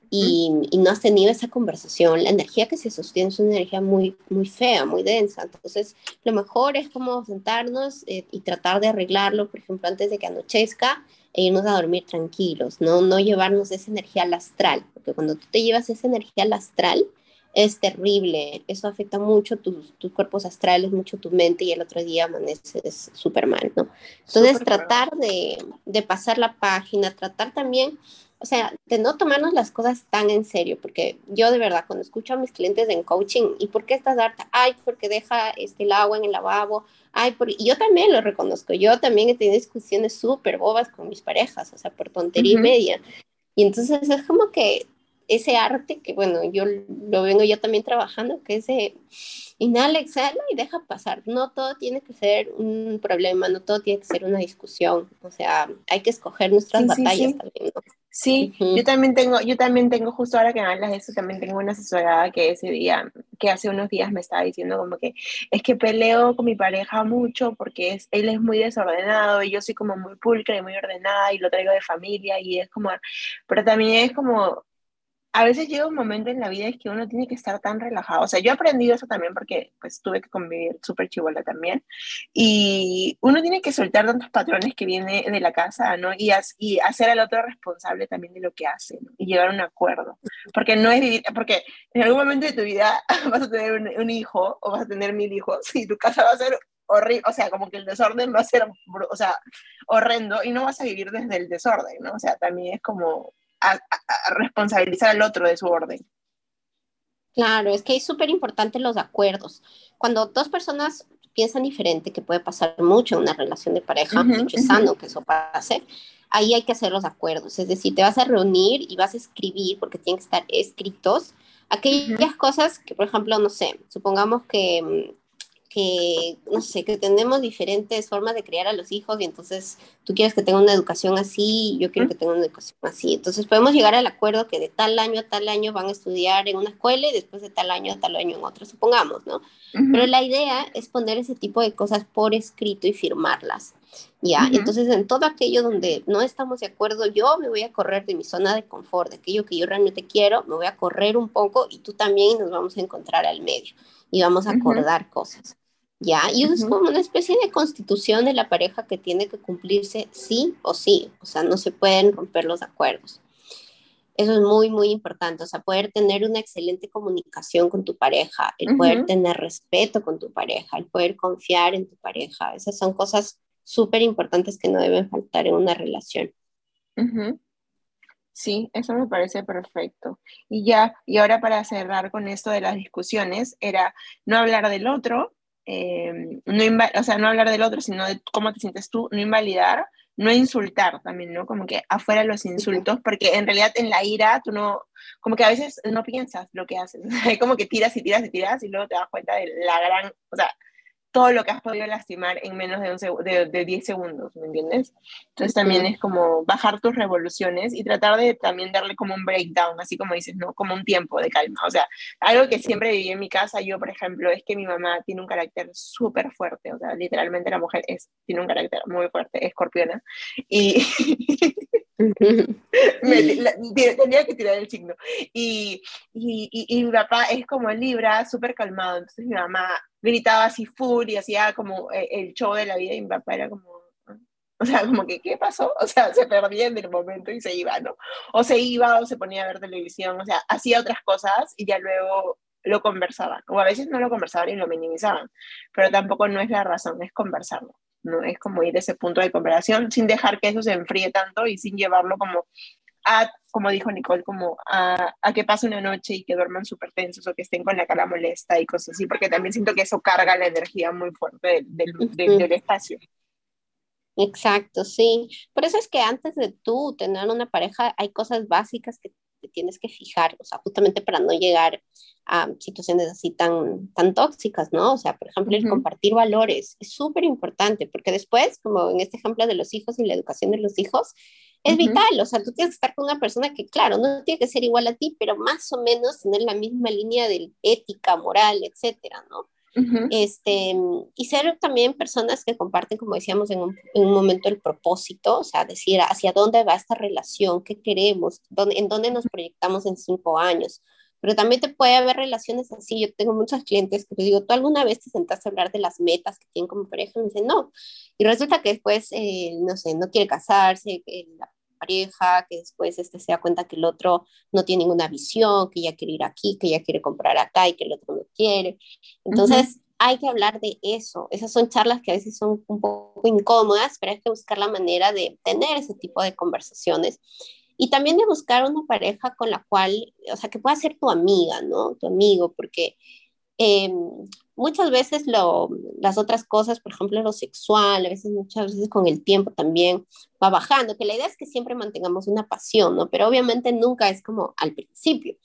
y, no has tenido esa conversación, la energía que se sostiene es una energía muy, muy fea, muy densa. Entonces, lo mejor es como sentarnos eh, y tratar de arreglarlo, por ejemplo, antes de que anochezca e irnos a dormir tranquilos, ¿no? No llevarnos esa energía al astral, porque cuando tú te llevas esa energía al astral, es terrible, eso afecta mucho tus, tus cuerpos astrales, mucho tu mente y el otro día amaneces súper mal, ¿no? Entonces, tratar de, de pasar la página, tratar también o sea, de no tomarnos las cosas tan en serio, porque yo de verdad cuando escucho a mis clientes en coaching, ¿y por qué estás harta? Ay, porque deja este, el agua en el lavabo, ay, por... y yo también lo reconozco, yo también he tenido discusiones súper bobas con mis parejas, o sea, por tontería y media. Y entonces es como que ese arte que, bueno, yo lo vengo yo también trabajando, que es de inhala, exhala y deja pasar. No todo tiene que ser un problema, no todo tiene que ser una discusión. O sea, hay que escoger nuestras batallas también, ¿no? Sí, yo también tengo, yo también tengo, justo ahora que me hablas de eso, también tengo una asesorada que ese día, que hace unos días me estaba diciendo como que es que peleo con mi pareja mucho porque es, él es muy desordenado y yo soy como muy pulcra y muy ordenada y lo traigo de familia y es como, pero también es como, a veces llega un momento en la vida es que uno tiene que estar tan relajado. O sea, yo he aprendido eso también porque pues tuve que convivir súper chivola también. Y uno tiene que soltar tantos patrones que viene de la casa, ¿no? Y, y hacer al otro responsable también de lo que hace, ¿no? Y llegar a un acuerdo. Porque no es vivir, porque en algún momento de tu vida vas a tener un, un hijo o vas a tener mil hijos y tu casa va a ser horrible, o sea, como que el desorden va a ser, o sea, horrendo y no vas a vivir desde el desorden, ¿no? O sea, también es como a, responsabilizar al otro de su orden. Claro, es que es súper importante los acuerdos. Cuando dos personas piensan diferente, que puede pasar mucho en una relación de pareja, mucho es sano que eso pase, ahí hay que hacer los acuerdos. Es decir, te vas a reunir y vas a escribir, porque tienen que estar escritos, aquellas cosas que, por ejemplo, no sé, supongamos que mm, que, no sé, que tenemos diferentes formas de criar a los hijos y entonces tú quieres que tenga una educación así, yo quiero que tenga una educación así. Entonces podemos llegar al acuerdo que de tal año a tal año van a estudiar en una escuela y después de tal año a tal año en otra, supongamos, ¿no? Pero la idea es poner ese tipo de cosas por escrito y firmarlas. ¿ya? Entonces, en todo aquello donde no estamos de acuerdo, yo me voy a correr de mi zona de confort, de aquello que yo realmente quiero, me voy a correr un poco y tú también y nos vamos a encontrar al medio y vamos a acordar cosas. ¿Ya? Y eso es como una especie de constitución de la pareja que tiene que cumplirse sí o sí, o sea, no se pueden romper los acuerdos. Eso es muy, muy importante, o sea, poder tener una excelente comunicación con tu pareja, el poder tener respeto con tu pareja, el poder confiar en tu pareja, esas son cosas súper importantes que no deben faltar en una relación. Sí, eso me parece perfecto. Y ya, y ahora para cerrar con esto de las discusiones, era no hablar del otro, eh, no o sea, no hablar del otro, sino de cómo te sientes tú, no invalidar, no insultar también, ¿no? Como que afuera los insultos, porque en realidad en la ira tú no, como que a veces no piensas lo que haces, como que tiras y tiras y tiras y luego te das cuenta de la gran, o sea, todo lo que has podido lastimar en menos de, un de, de 10 segundos, ¿me entiendes? Entonces también es como bajar tus revoluciones y tratar de también darle como un breakdown, así como dices, ¿no? Como un tiempo de calma. O sea, algo que siempre viví en mi casa, yo, por ejemplo, es que mi mamá tiene un carácter súper fuerte, o sea, literalmente la mujer es, tiene un carácter muy fuerte, escorpiona. Y me, tenía que tirar el signo. Y, y, y, y mi papá es como Libra, súper calmado, entonces mi mamá gritaba así full y hacía como eh, el show de la vida y mi papá era como, o sea, como que, ¿qué pasó? O sea, se perdía en el momento y se iba, ¿no? O se iba o se ponía a ver televisión, o sea, hacía otras cosas y ya luego lo conversaban. O a veces no lo conversaban y lo minimizaban, pero tampoco no es la razón, es conversarlo. ¿No? Es como ir a ese punto de comparación sin dejar que eso se enfríe tanto y sin llevarlo como a, como dijo Nicole, como a, a que pase una noche y que duerman súper tensos o que estén con la cara molesta y cosas así, porque también siento que eso carga la energía muy fuerte del, del, del, espacio. Exacto, sí. Por eso es que antes de tú tener una pareja hay cosas básicas que te tienes que fijar, o sea, justamente para no llegar a situaciones así tan, tan tóxicas, ¿no? O sea, por ejemplo, el compartir valores es súper importante, porque después, como en este ejemplo de los hijos y la educación de los hijos, es vital, o sea, tú tienes que estar con una persona que, claro, no tiene que ser igual a ti, pero más o menos tener la misma línea de ética, moral, etcétera, ¿no? Este, y ser también personas que comparten, como decíamos en un, en un, momento, el propósito, o sea, decir hacia dónde va esta relación, qué queremos, dónde, en dónde nos proyectamos en cinco años. Pero también te puede haber relaciones así. Yo tengo muchos clientes que les digo, ¿tú alguna vez te sentaste a hablar de las metas que tienen como pareja? Y me dicen, no. Y resulta que después, eh, no sé, no quiere casarse, que la pareja, que después este se da cuenta que el otro no tiene ninguna visión, que ella quiere ir aquí, que ella quiere comprar acá y que el otro no quiere. Entonces, hay que hablar de eso. Esas son charlas que a veces son un poco incómodas, pero hay que buscar la manera de tener ese tipo de conversaciones. Y también de buscar una pareja con la cual, o sea, que pueda ser tu amiga, ¿no? Tu amigo, porque eh, muchas veces lo, las otras cosas, por ejemplo, lo sexual, a veces muchas veces con el tiempo también va bajando, que la idea es que siempre mantengamos una pasión, ¿no? Pero obviamente nunca es como al principio.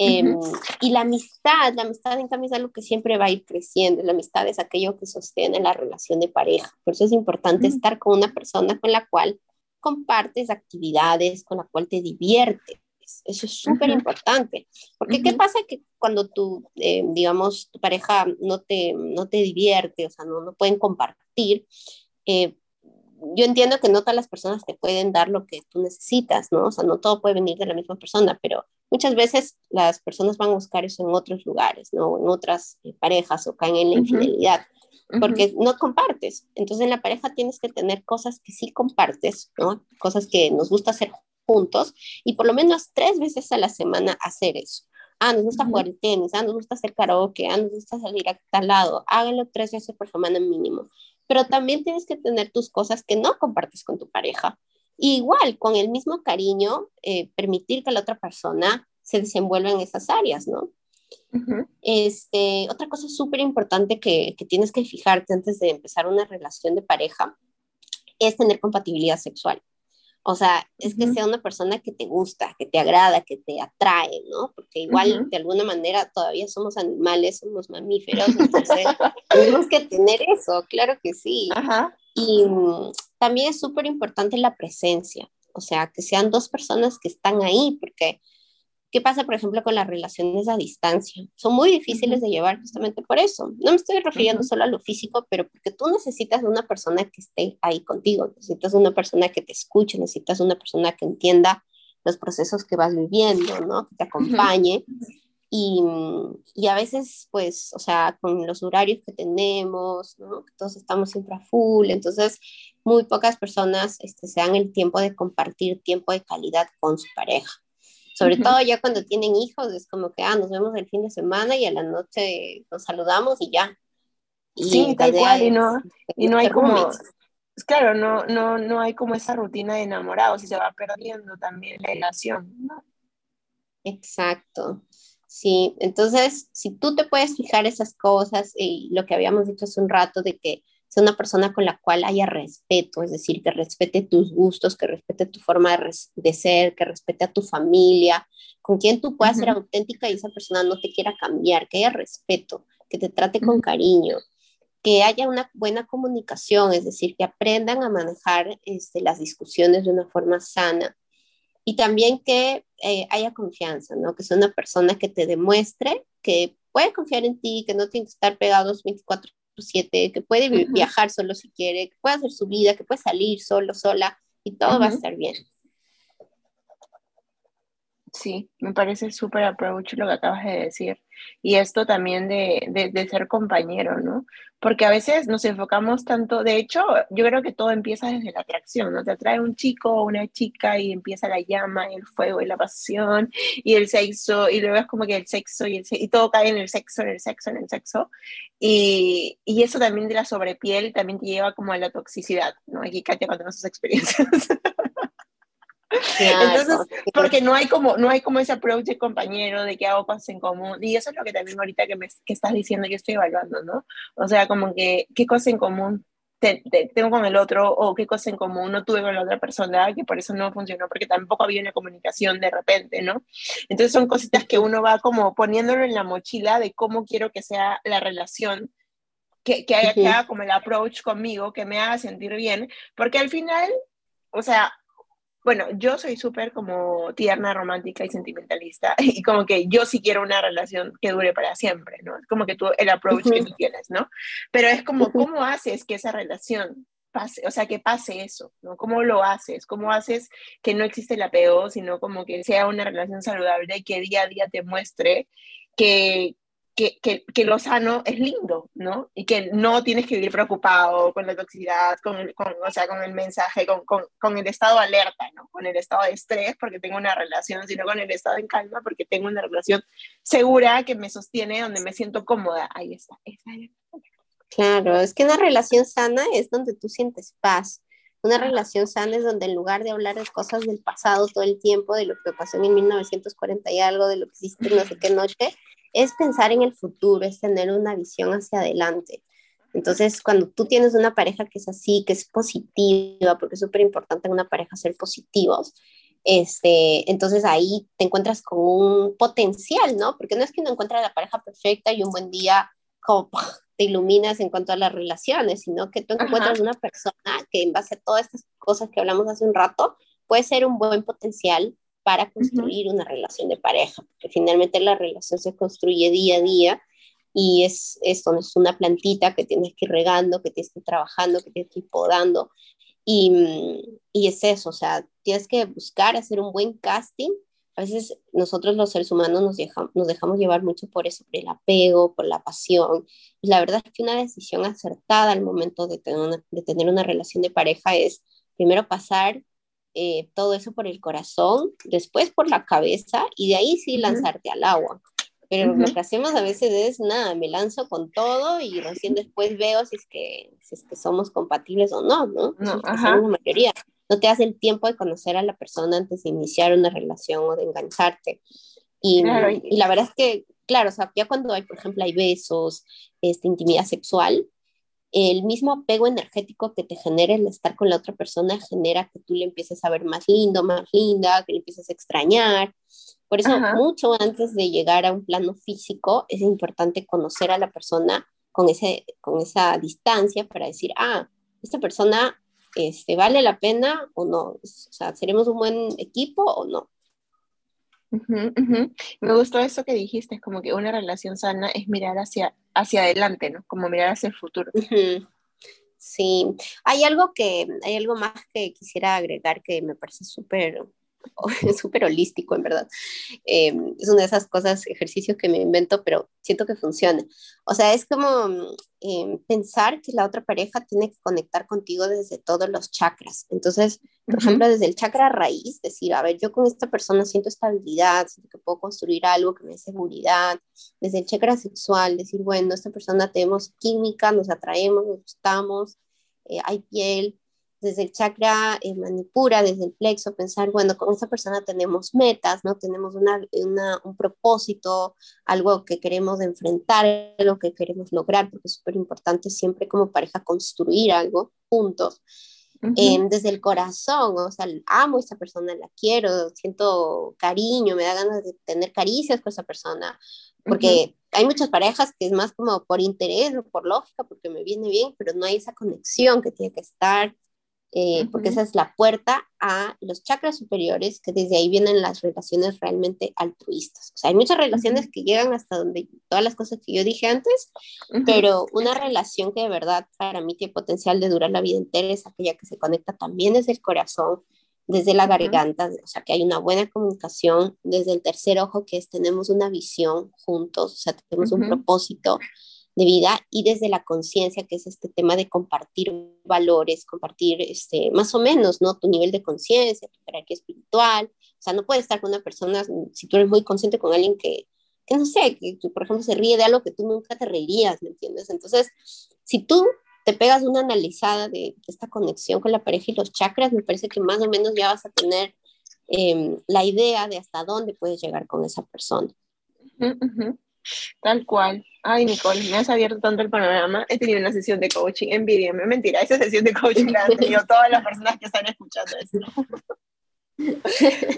Em, y la amistad, la amistad en cambio es algo que siempre va a ir creciendo, la amistad es aquello que sostiene la relación de pareja, por eso es importante estar con una persona con la cual compartes actividades, con la cual te diviertes, eso es súper importante, porque ¿qué pasa que cuando tú, eh, digamos, tu pareja no te, no te divierte, o sea, no, no pueden compartir? Eh, yo entiendo que no todas las personas te pueden dar lo que tú necesitas, ¿no? O sea, no todo puede venir de la misma persona, pero muchas veces las personas van a buscar eso en otros lugares, ¿no? En otras eh, parejas o caen en la infidelidad, porque no compartes. Entonces en la pareja tienes que tener cosas que sí compartes, ¿no? Cosas que nos gusta hacer juntos y por lo menos tres veces a la semana hacer eso. Ah, nos gusta jugar tenis, ah, nos gusta hacer karaoke, ah, nos gusta salir a tal lado. Háganlo tres veces por semana mínimo pero también tienes que tener tus cosas que no compartes con tu pareja. igual, con el mismo cariño, eh, permitir que la otra persona se desenvuelva en esas áreas, ¿no? este, otra cosa súper importante que, que tienes que fijarte antes de empezar una relación de pareja es tener compatibilidad sexual. O sea, es que sea una persona que te gusta, que te agrada, que te atrae, ¿no? Porque igual, de alguna manera, todavía somos animales, somos mamíferos, entonces tenemos que tener eso, claro que sí. Y mm, también es súper importante la presencia, o sea, que sean dos personas que están ahí, porque ¿Qué pasa, por ejemplo, con las relaciones a distancia? Son muy difíciles de llevar justamente por eso. No me estoy refiriendo solo a lo físico, pero porque tú necesitas de una persona que esté ahí contigo, necesitas una persona que te escuche, necesitas una persona que entienda los procesos que vas viviendo, ¿no? Que te acompañe. y, y, a veces, pues, o sea, con los horarios que tenemos, ¿no? Que todos estamos siempre a full, entonces muy pocas personas este, se dan el tiempo de compartir tiempo de calidad con su pareja. Sobre todo ya cuando tienen hijos, es como que, ah, nos vemos el fin de semana y a la noche nos saludamos y ya. sí, tal cual, y no, y no hay como, claro, no, no, no hay como esa rutina de enamorados y se va perdiendo también la relación, ¿no? Exacto. Sí, entonces, si tú te puedes fijar esas cosas y lo que habíamos dicho hace un rato de que sea una persona con la cual haya respeto, es decir, que respete tus gustos, que respete tu forma de, ser, que respete a tu familia, con quien tú puedas ser auténtica y esa persona no te quiera cambiar, que haya respeto, que te trate con cariño, que haya una buena comunicación, es decir, que aprendan a manejar este, las discusiones de una forma sana. Y también que eh, haya confianza, ¿no? Que sea una persona que te demuestre que puede confiar en ti, que no tiene que estar pegados 24 que puede viajar solo si quiere, que puede hacer su vida, que puede salir solo, sola y todo va a estar bien. Sí, me parece súper approach lo que acabas de decir. Y esto también de, de, ser compañero, ¿no? Porque a veces nos enfocamos tanto, de hecho, yo creo que todo empieza desde la atracción, ¿no? Te atrae un chico o una chica y empieza la llama el fuego y la pasión y el sexo, y luego es como que el sexo y, el, todo cae en el sexo, en el sexo, en el sexo. Y, y eso también de la sobrepiel también te lleva como a la toxicidad, ¿no? Aquí Katia contando sus experiencias. Entonces, porque no hay como no hay como ese approach de compañero de que hago cosas en común y eso es lo que también ahorita que me que estás diciendo yo estoy evaluando, ¿no? O sea, como que qué cosa en común tengo con el otro o qué cosa en común no tuve con la otra persona que por eso no funcionó porque tampoco había una comunicación de repente, ¿no? Entonces son cositas que uno va como poniéndolo en la mochila de cómo quiero que sea la relación que, que, haya, que haga como el approach conmigo, que me haga sentir bien, porque al final, o sea, bueno, yo soy súper como tierna, romántica y sentimentalista y como que yo sí quiero una relación que dure para siempre, ¿no? Es como que tú, el approach que tú tienes, ¿no? Pero es como, ¿cómo haces que esa relación pase, o sea, que pase eso, ¿no? ¿Cómo lo haces? ¿Cómo haces que no existe el apego, sino como que sea una relación saludable y que día a día te muestre que, que, que, que, lo sano es lindo, ¿no? Y que no tienes que vivir preocupado con la toxicidad, con, el, con o sea, con el mensaje, con, con, con, el estado alerta, ¿no? Con el estado de estrés porque tengo una relación, sino con el estado en calma porque tengo una relación segura que me sostiene, donde me siento cómoda. Ahí está. Esa es Claro, es que una relación sana es donde tú sientes paz. Una relación sana es donde en lugar de hablar de cosas del pasado todo el tiempo, de lo que pasó en 1940 y algo, de lo que hiciste no sé qué noche, es pensar en el futuro, es tener una visión hacia adelante. Entonces, cuando tú tienes una pareja que es así, que es positiva, porque es súper importante en una pareja ser positivos, este, entonces ahí te encuentras con un potencial, ¿no? Porque no es que uno encuentre la pareja perfecta y un buen día como te iluminas en cuanto a las relaciones, sino que tú encuentras una persona que en base a todas estas cosas que hablamos hace un rato, puede ser un buen potencial para construir una relación de pareja, porque finalmente la relación se construye día a día y es esto, es una plantita que tienes que ir regando, que tienes que ir trabajando, que tienes que ir podando. Y, y es eso, o sea, tienes que buscar hacer un buen casting a veces nosotros los seres humanos nos, nos dejamos llevar mucho por eso, por el apego, por la pasión. Y la verdad es que una decisión acertada al momento de tener una, de tener una relación de pareja es primero pasar eh, todo eso por el corazón, después por la cabeza y de ahí sí lanzarte al agua. Pero lo que hacemos a veces es, nada, me lanzo con todo y recién después veo si es que, si es que somos compatibles o no, ¿no? no ajá. la mayoría no te das el tiempo de conocer a la persona antes de iniciar una relación o de engancharte. Y, y la verdad es que, claro, o sea, ya cuando hay, por ejemplo, hay besos, este, intimidad sexual, el mismo apego energético que te genera el estar con la otra persona genera que tú le empieces a ver más lindo, más linda, que le empieces a extrañar. Por eso, mucho antes de llegar a un plano físico, es importante conocer a la persona con, ese, con esa distancia para decir, ah, esta persona este, ¿vale la pena o no? O sea, ¿seremos un buen equipo o no? Me gustó eso que dijiste, es como que una relación sana es mirar hacia, hacia adelante, ¿no? Como mirar hacia el futuro. Sí, hay algo que, hay algo más que quisiera agregar que me parece súper súper holístico, en verdad. Em, es una de esas cosas, ejercicios que me invento, pero siento que funciona. O sea, es como em, pensar que la otra pareja tiene que conectar contigo desde todos los chakras. Entonces, por ejemplo, desde el chakra raíz, decir, a ver, yo con esta persona siento estabilidad, siento que puedo construir algo que me dé seguridad. Desde el chakra sexual, decir, bueno, esta persona tenemos química, nos atraemos, nos gustamos, eh, hay piel, desde el chakra eh, manipura, desde el plexo, pensar, bueno, con esta persona tenemos metas, ¿no? Tenemos una, un propósito, algo que queremos enfrentar, algo que queremos lograr, porque es súper importante siempre como pareja construir algo juntos. Em, desde el corazón, o sea, amo a esta persona, la quiero, siento cariño, me da ganas de tener caricias con esa persona, porque hay muchas parejas que es más como por interés o por lógica, porque me viene bien, pero no hay esa conexión que tiene que estar eh, porque esa es la puerta a los chakras superiores, que desde ahí vienen las relaciones realmente altruistas. O sea, hay muchas relaciones que llegan hasta donde todas las cosas que yo dije antes, pero una relación que de verdad para mí tiene potencial de durar la vida entera es aquella que se conecta también desde el corazón, desde la garganta, o sea, que hay una buena comunicación, desde el tercer ojo, que es tenemos una visión juntos, o sea, tenemos un propósito de vida y desde la conciencia, que es este tema de compartir valores, compartir este, más o menos, ¿no? Tu nivel de conciencia, tu jerarquía espiritual. O sea, no puedes estar con una persona, si tú eres muy consciente con alguien que, que no sé, que por ejemplo se ríe de algo que tú nunca te reirías, ¿me entiendes? Entonces, si tú te pegas una analizada de esta conexión con la pareja y los chakras, me parece que más o menos ya vas a tener em, la idea de hasta dónde puedes llegar con esa persona. Tal cual. Ay, Nicole, me has abierto tanto el panorama. He tenido una sesión de coaching, envidia, mentira, esa sesión de coaching la han tenido todas las personas que están escuchando esto.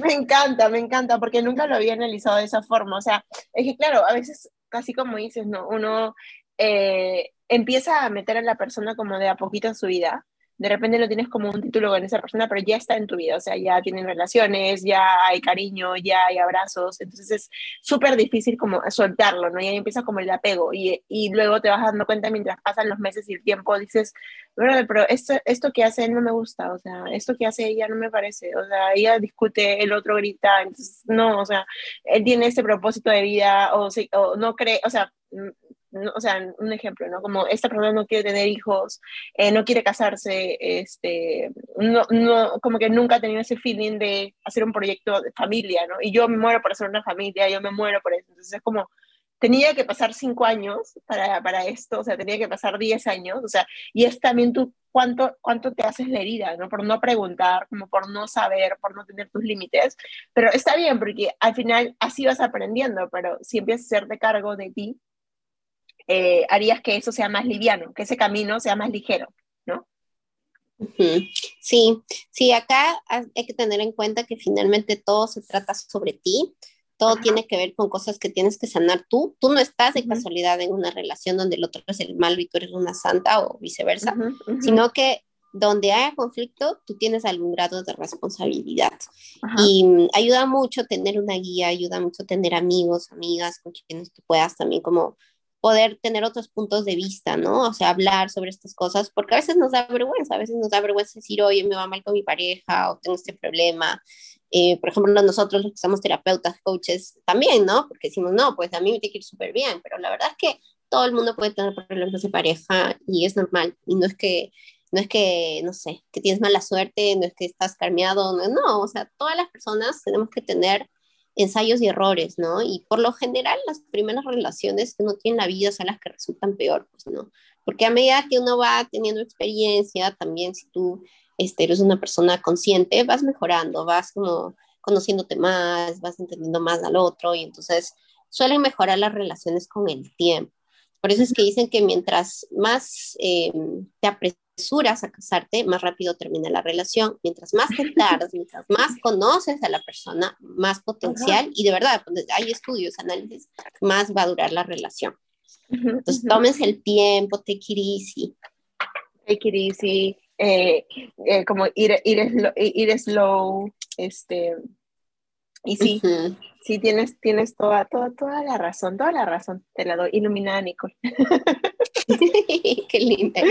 me encanta, me encanta, porque nunca lo había analizado de esa forma. O sea, es que claro, a veces, casi como dices, ¿no? Uno eh, empieza a meter a la persona como de a poquito en su vida, de repente no tienes como un título con esa persona, pero ya está en tu vida, o sea, ya tienen relaciones, ya hay cariño, ya hay abrazos, entonces es súper difícil como soltarlo, ¿no? Y ahí empieza como el apego y, y, luego te vas dando cuenta mientras pasan los meses y el tiempo, dices, bueno, pero esto, esto que hace él no me gusta, o sea, esto que hace ella no me parece, o sea, ella discute, el otro grita, entonces, no, o sea, él tiene ese propósito de vida o, o no cree, o sea, o sea, un ejemplo, ¿no? Como esta persona no quiere tener hijos, eh, no quiere casarse, este, no, no, como que nunca ha tenido ese feeling de hacer un proyecto de familia, ¿no? Y yo me muero por hacer una familia, yo me muero por eso. Entonces es como, tenía que pasar cinco años para, para esto, o sea, tenía que pasar diez años, o sea, y es también tú cuánto, cuánto te haces la herida, ¿no? Por no preguntar, como por no saber, por no tener tus límites, pero está bien porque al final así vas aprendiendo, pero si empiezas a hacerte cargo de ti, eh, harías que eso sea más liviano, que ese camino sea más ligero, ¿no? Sí, sí, acá hay que tener en cuenta que finalmente todo se trata sobre ti, todo tiene que ver con cosas que tienes que sanar tú. Tú no estás de casualidad en una relación donde el otro es el malo y tú eres una santa o viceversa, sino que donde haya conflicto, tú tienes algún grado de responsabilidad. Y mm, ayuda mucho tener una guía, ayuda mucho tener amigos, amigas con quienes tú puedas también como poder tener otros puntos de vista, ¿no? O sea, hablar sobre estas cosas, porque a veces nos da vergüenza, a veces nos da vergüenza decir, oye, me va mal con mi pareja o tengo este problema. Eh, por ejemplo, nosotros los que somos terapeutas, coaches, también, ¿no? Porque decimos, no, pues a mí me tiene que ir súper bien, pero la verdad es que todo el mundo puede tener problemas de pareja y es normal, y no es que no es que, no sé, que tienes mala suerte, no es que estás carmeado, no, no, o sea, todas las personas tenemos que tener ensayos y errores, ¿no? Y por lo general las primeras relaciones que uno tiene en la vida son las que resultan peor, pues, ¿no? Porque a medida que uno va teniendo experiencia, también si tú este, eres una persona consciente, vas mejorando, vas como conociéndote más, vas entendiendo más al otro y entonces suelen mejorar las relaciones con el tiempo. Por eso es que dicen que mientras más eh, te apresuras a casarte, más rápido termina la relación. Mientras más te tardas, mientras más conoces a la persona, más potencial, y de verdad, pues, hay estudios, análisis, más va a durar la relación. Entonces, tómense el tiempo, take it easy. Take it easy, eh, eh, como ir, ir, ir slow, este, y sí, sí, tienes, tienes toda, toda, toda la razón, toda la razón. Te la doy iluminada, Nicole. Qué linda.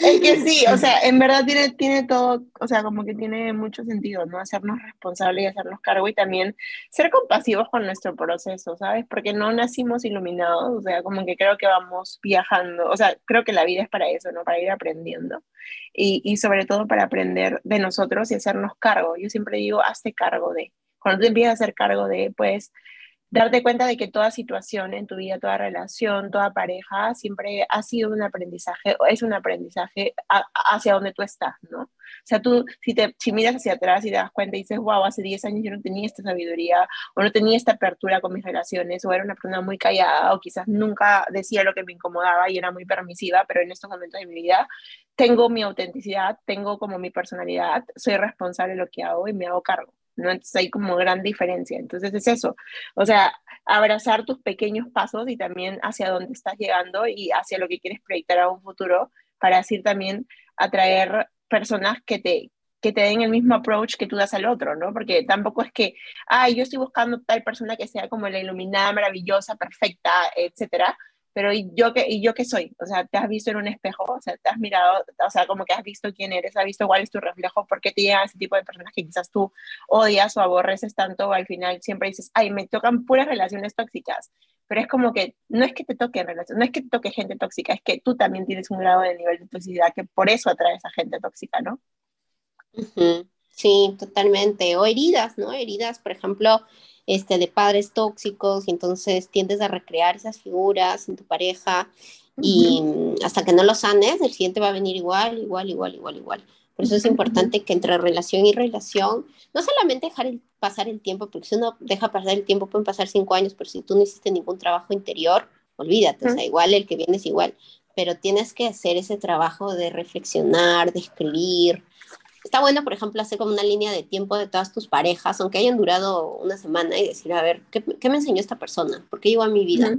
Es que sí, o sea, en verdad tiene, tiene todo, o sea, como que tiene mucho sentido, ¿no? Hacernos responsables y hacernos cargo y también ser compasivos con nuestro proceso, ¿sabes? Porque no nacimos iluminados, o sea, como que creo que vamos viajando, o sea, creo que la vida es para eso, ¿no? Para ir aprendiendo y, y sobre todo para aprender de nosotros y hacernos cargo. Yo siempre digo, hazte cargo de cuando te empiezas a hacer cargo de, pues, darte cuenta de que toda situación en tu vida, toda relación, toda pareja, siempre ha sido un aprendizaje, o es un aprendizaje hacia donde tú estás, ¿no? O sea, tú, si, te, si miras hacia atrás y te das cuenta y dices, wow, hace 10 años yo no tenía esta sabiduría, o no tenía esta apertura con mis relaciones, o era una persona muy callada, o quizás nunca decía lo que me incomodaba y era muy permisiva, pero en estos momentos de mi vida tengo mi autenticidad, tengo como mi personalidad, soy responsable de lo que hago y me hago cargo. ¿No? Entonces hay como gran diferencia. Entonces es eso, o sea, abrazar tus pequeños pasos y también hacia dónde estás llegando y hacia lo que quieres proyectar a un futuro para así también atraer personas que te, que te den el mismo approach que tú das al otro, ¿no? Porque tampoco es que, ay, yo estoy buscando tal persona que sea como la iluminada, maravillosa, perfecta, etcétera, pero ¿y yo, qué, ¿y yo qué soy? O sea, te has visto en un espejo, o sea, te has mirado, o sea, como que has visto quién eres, has visto cuál es tu reflejo, por qué te llegan ese tipo de personas que quizás tú odias o aborreces tanto, o al final siempre dices, ay, me tocan puras relaciones tóxicas, pero es como que no es que te toque relaciones, no es que te toque gente tóxica, es que tú también tienes un grado de nivel de toxicidad que por eso atraes a gente tóxica, ¿no? Sí, totalmente. O heridas, ¿no? Heridas, por ejemplo, este, de padres tóxicos y entonces tiendes a recrear esas figuras en tu pareja y hasta que no lo sanes, el siguiente va a venir igual, igual, igual, igual, igual. Por eso es importante que entre relación y relación, no solamente dejar pasar el tiempo, porque si uno deja pasar el tiempo pueden pasar cinco años, pero si tú no hiciste ningún trabajo interior, olvídate, o sea, igual el que viene es igual, pero tienes que hacer ese trabajo de reflexionar, de escribir, está bueno, por ejemplo, hacer como una línea de tiempo de todas tus parejas, aunque hayan durado una semana y decir, a ver, ¿qué, qué me enseñó esta persona? ¿Por qué llegó a mi vida?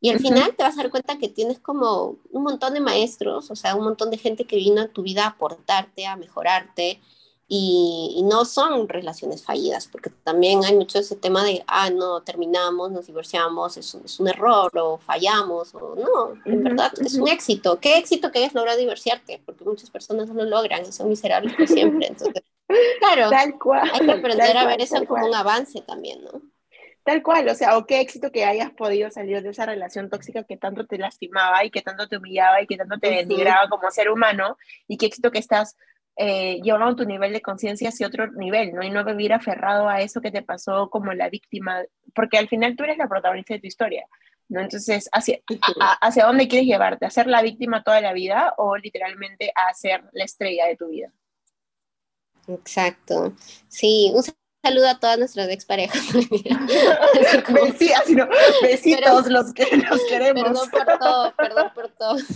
Y al final te vas a dar cuenta que tienes como un montón de maestros, o sea, un montón de gente que vino a tu vida a aportarte, a mejorarte, y, no son relaciones fallidas, porque también hay mucho ese tema de, ah, no, terminamos, nos divorciamos, es un, es un error, o fallamos, o no, en verdad es un éxito. ¿Qué éxito que hayas logrado divorciarte? Porque muchas personas no lo logran y son miserables por siempre. Entonces, claro, tal cual, hay que aprender a ver eso como un avance también, ¿no? Tal cual, o sea, o qué éxito que hayas podido salir de esa relación tóxica que tanto te lastimaba y que tanto te humillaba y que tanto te denigraba como ser humano, y qué éxito que estás eh, llevando tu nivel de conciencia hacia otro nivel, ¿no? Y no vivir aferrado a eso que te pasó como la víctima, porque al final tú eres la protagonista de tu historia, ¿no? Entonces, ¿hacia, ¿hacia dónde quieres llevarte? ¿A ser la víctima toda la vida o literalmente a ser la estrella de tu vida? Exacto. Sí, un saludo a todas nuestras exparejas. besitos los que nos queremos. Perdón por todo, perdón por todo.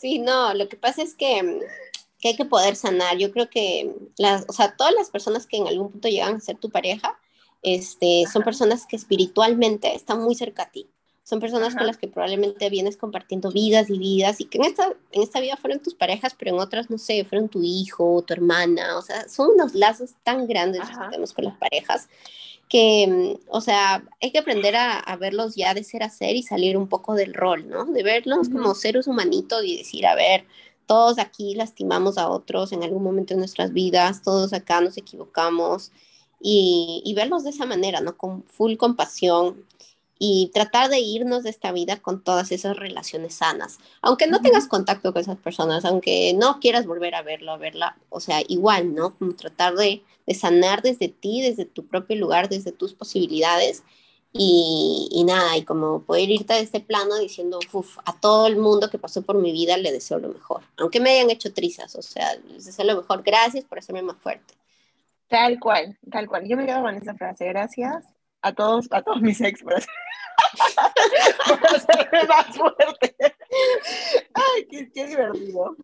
Sí, no, lo que pasa es que que hay que poder sanar. Yo creo que las, o sea, todas las personas que en algún punto llegan a ser tu pareja, este, son personas que espiritualmente están muy cerca a ti. Son personas con las que probablemente vienes compartiendo vidas y vidas y que en esta, en esta vida fueron tus parejas, pero en otras, no sé, fueron tu hijo, tu hermana. O sea, son unos lazos tan grandes que tenemos con las parejas que, o sea, hay que aprender a, verlos ya de ser a ser y salir un poco del rol, ¿no? De verlos como seres humanitos y decir, a ver, todos aquí lastimamos a otros en algún momento de nuestras vidas, todos acá nos equivocamos y, verlos de esa manera, ¿no? Con full compasión y tratar de irnos de esta vida con todas esas relaciones sanas. Aunque no tengas contacto con esas personas, aunque no quieras volver a verlo, a verla, o sea, igual, ¿no? Como tratar de, de sanar desde ti, desde tu propio lugar, desde tus posibilidades y, nada, y como poder irte a este plano diciendo, uff, a todo el mundo que pasó por mi vida le deseo lo mejor, aunque me hayan hecho trizas, o sea, les deseo lo mejor, gracias por hacerme más fuerte. Tal cual, tal cual. Yo me quedo con esa frase, gracias a todos, a todos mis ex por, hacerme más fuerte. Ay, qué, qué, divertido.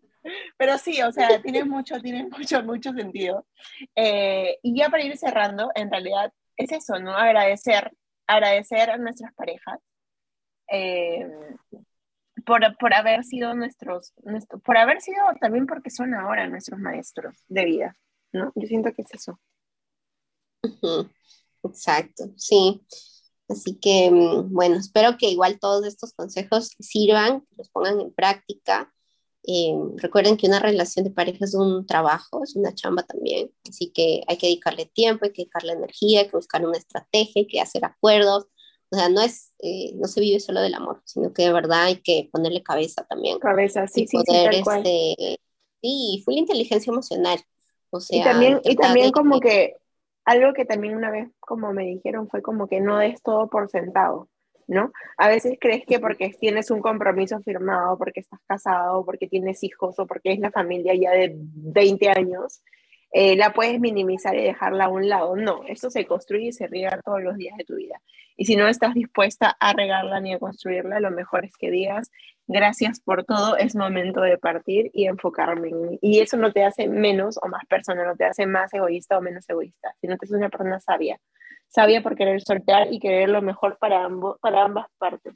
Pero sí, o sea, tiene mucho, tiene mucho, mucho sentido. Eh, y ya para ir cerrando, en realidad es eso, ¿no? Agradecer agradecer a nuestras parejas eh, por, por, haber sido nuestros, por haber sido también porque son ahora nuestros maestros de vida, ¿no? Yo siento que es eso. Exacto, sí. Así que, mm, bueno, espero que igual todos estos consejos sirvan, los pongan en práctica. Eh, recuerden que una relación de pareja es un trabajo, es una chamba también, así que hay que dedicarle tiempo, hay que dedicarle energía, hay que buscar una estrategia, hay que hacer acuerdos. O sea, no es, eh, no se vive solo del amor, sino que de verdad hay que ponerle cabeza también. Cabeza, sí, sí, sí, tal cual. Este, sí, full inteligencia emocional. O sea, y también, y también como que algo que también una vez como me dijeron fue como que no des todo por sentado. ¿No? A veces crees que porque tienes un compromiso firmado, porque estás casado, porque tienes hijos o porque es la familia ya de 20 años, eh, la puedes minimizar y dejarla a un lado. No, esto se construye y se riega todos los días de tu vida. Y si no estás dispuesta a regarla ni a construirla, lo mejor es que digas, gracias por todo, es momento de partir y enfocarme en mí. Y eso no te hace menos o más persona, no te hace más egoísta o menos egoísta, sino que es una persona sabia sabia por querer soltar y querer lo mejor para, ambos, para ambas partes.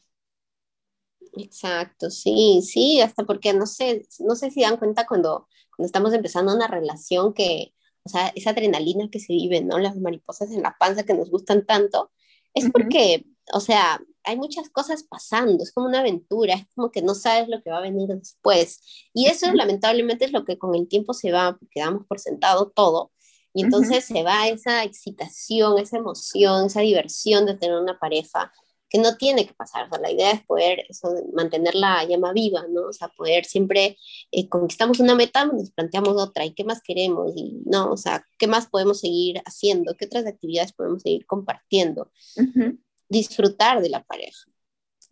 Exacto, sí, sí, hasta porque no sé, no sé si dan cuenta cuando, cuando estamos empezando una relación que, o sea, esa adrenalina que se vive, ¿no? Las mariposas en la panza que nos gustan tanto, es porque, o sea, hay muchas cosas pasando, es como una aventura, es como que no sabes lo que va a venir después. Y eso lamentablemente es lo que con el tiempo se va, porque damos por sentado todo, y entonces se va esa excitación, esa emoción, esa diversión de tener una pareja que no tiene que pasar. O sea, la idea es poder mantener la llama viva, ¿no? O sea, poder siempre eh, conquistamos una meta, nos planteamos otra, ¿y qué más queremos? Y no, o sea, ¿qué más podemos seguir haciendo? ¿Qué otras actividades podemos seguir compartiendo? Disfrutar de la pareja.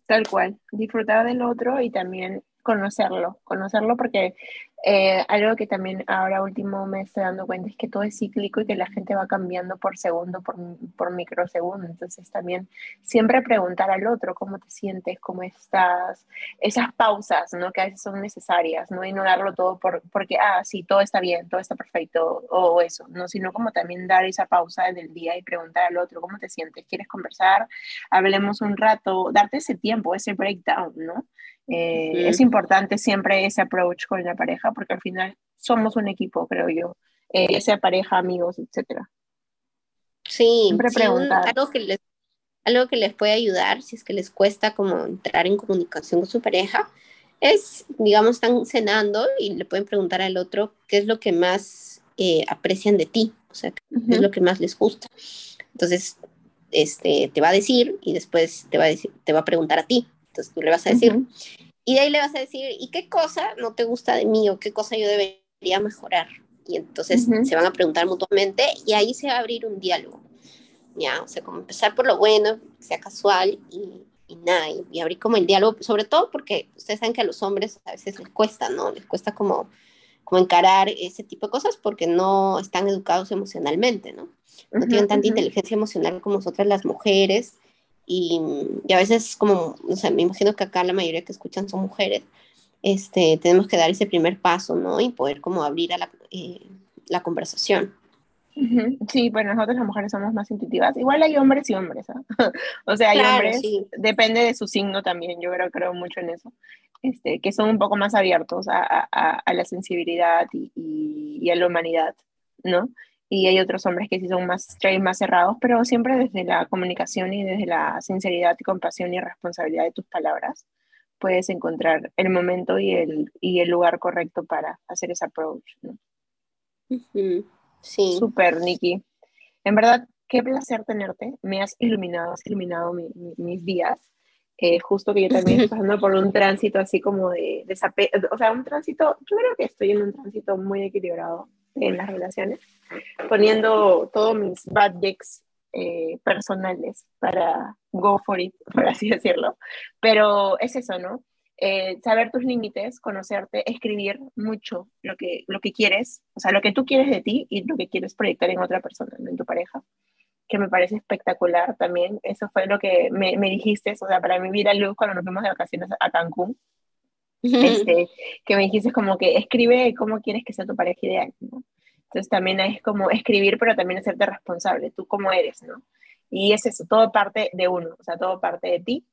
Tal cual, disfrutar del otro y también conocerlo, conocerlo porque eh, algo que también ahora último me estoy dando cuenta es que todo es cíclico y que la gente va cambiando por segundo, por, por microsegundo. Entonces también siempre preguntar al otro cómo te sientes, cómo estás, esas pausas, ¿no? Que a veces son necesarias, ¿no? Y no darlo todo por, porque, ah, sí, todo está bien, todo está perfecto o eso, ¿no? Sino como también dar esa pausa en el día y preguntar al otro cómo te sientes, ¿quieres conversar? Hablemos un rato, darte ese tiempo, ese breakdown, ¿no? Eh, es importante siempre ese approach con la pareja porque al final somos un equipo, creo yo, eh, sea pareja, amigos, etcétera. Sí, siempre preguntar. algo, que les, algo que les puede ayudar si es que les cuesta como entrar en comunicación con su pareja es, digamos, están cenando y le pueden preguntar al otro qué es lo que más eh, aprecian de ti, o sea, qué es lo que más les gusta. Entonces, este, te va a decir y después te va a, decir, te va a preguntar a ti. Entonces tú le vas a decir, y de ahí le vas a decir, ¿y qué cosa no te gusta de mí o qué cosa yo debería mejorar? Y entonces se van a preguntar mutuamente y ahí se va a abrir un diálogo. Ya, o sea, como empezar por lo bueno, que sea casual y, y nada, y, abrir como el diálogo, sobre todo porque ustedes saben que a los hombres a veces les cuesta, ¿no? Les cuesta como, como encarar ese tipo de cosas porque no están educados emocionalmente, ¿no? No tienen tanta inteligencia emocional como nosotras las mujeres y, a veces como, o sea, me imagino que acá la mayoría que escuchan son mujeres, este, tenemos que dar ese primer paso, ¿no? Y poder como abrir a la, eh, la conversación. Sí, bueno, nosotros las mujeres somos más intuitivas. Igual hay hombres y hombres, ¿ah? o sea, hay hombres, depende de su signo también, yo creo, creo mucho en eso, este, que son un poco más abiertos a, a, a la sensibilidad y, y, y, a la humanidad, ¿no? Y hay otros hombres que sí son más straight, más cerrados, pero siempre desde la comunicación y desde la sinceridad y compasión y responsabilidad de tus palabras, puedes encontrar el momento y el, y el lugar correcto para hacer ese approach. ¿no? Sí. Súper, Nikki. En verdad, qué placer tenerte. Me has iluminado, has iluminado mis días. Eh, justo que yo también estoy pasando por un tránsito así como de, de o sea, un tránsito, yo creo que estoy en un tránsito muy equilibrado en las relaciones, poniendo todos mis bad eh, personales para go for it, por así decirlo. Pero es eso, ¿no? Eh, saber tus límites, conocerte, escribir mucho lo que, lo que quieres, o sea, lo que tú quieres de ti y lo que quieres proyectar en otra persona, en tu pareja, que me parece espectacular también. Eso fue lo que me, me dijiste, o sea, para mi vida luz cuando nos fuimos de vacaciones a Cancún, este, que me dijiste como que escribe cómo quieres que sea tu pareja ideal, ¿no? Entonces también es como escribir, pero también hacerte responsable, tú cómo eres, ¿no? Y es eso, todo parte de uno, o sea, todo parte de ti.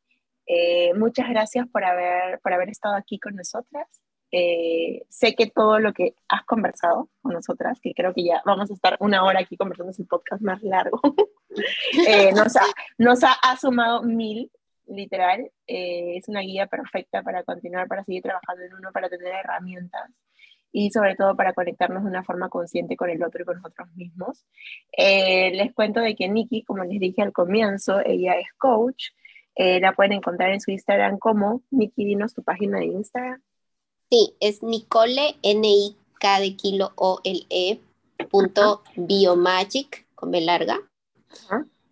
Eh, muchas gracias por haber, por haber estado aquí con nosotras. Eh, sé que todo lo que has conversado con nosotras, que creo que ya vamos a estar una hora aquí conversando, es el podcast más largo, eh, nos, ha, nos ha, sumado mil literal, eh, es una guía perfecta para continuar, para seguir trabajando en uno, para tener herramientas y sobre todo para conectarnos de una forma consciente con el otro y con nosotros mismos. Eh, les cuento de que Nikki, como les dije al comienzo, ella es coach. Eh, la pueden encontrar en su Instagram como Nikki, dinos tu página de Instagram. Sí, es Nicole, N-I-K de kilo O-L-E, punto biomagic, con B larga.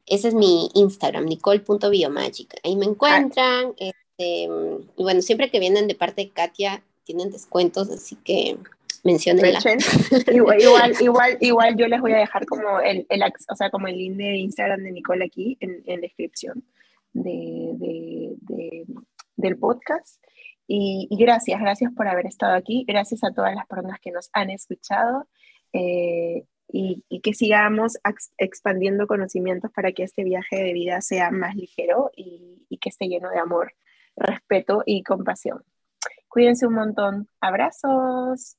Ese es mi Instagram, nicole.biomagic. Ahí me encuentran. Este, y bueno, siempre que vienen de parte de Katia, tienen descuentos, así que menciónenla. igual, igual, igual, igual, yo les voy a dejar como el, el, o sea, como el link de Instagram de Nicole aquí en, en descripción de, de, del podcast. Y, y, gracias, gracias por haber estado aquí. Gracias a todas las personas que nos han escuchado. Eh, y, que sigamos expandiendo conocimientos para que este viaje de vida sea más ligero y, y que esté lleno de amor, respeto y compasión. Cuídense un montón. Abrazos.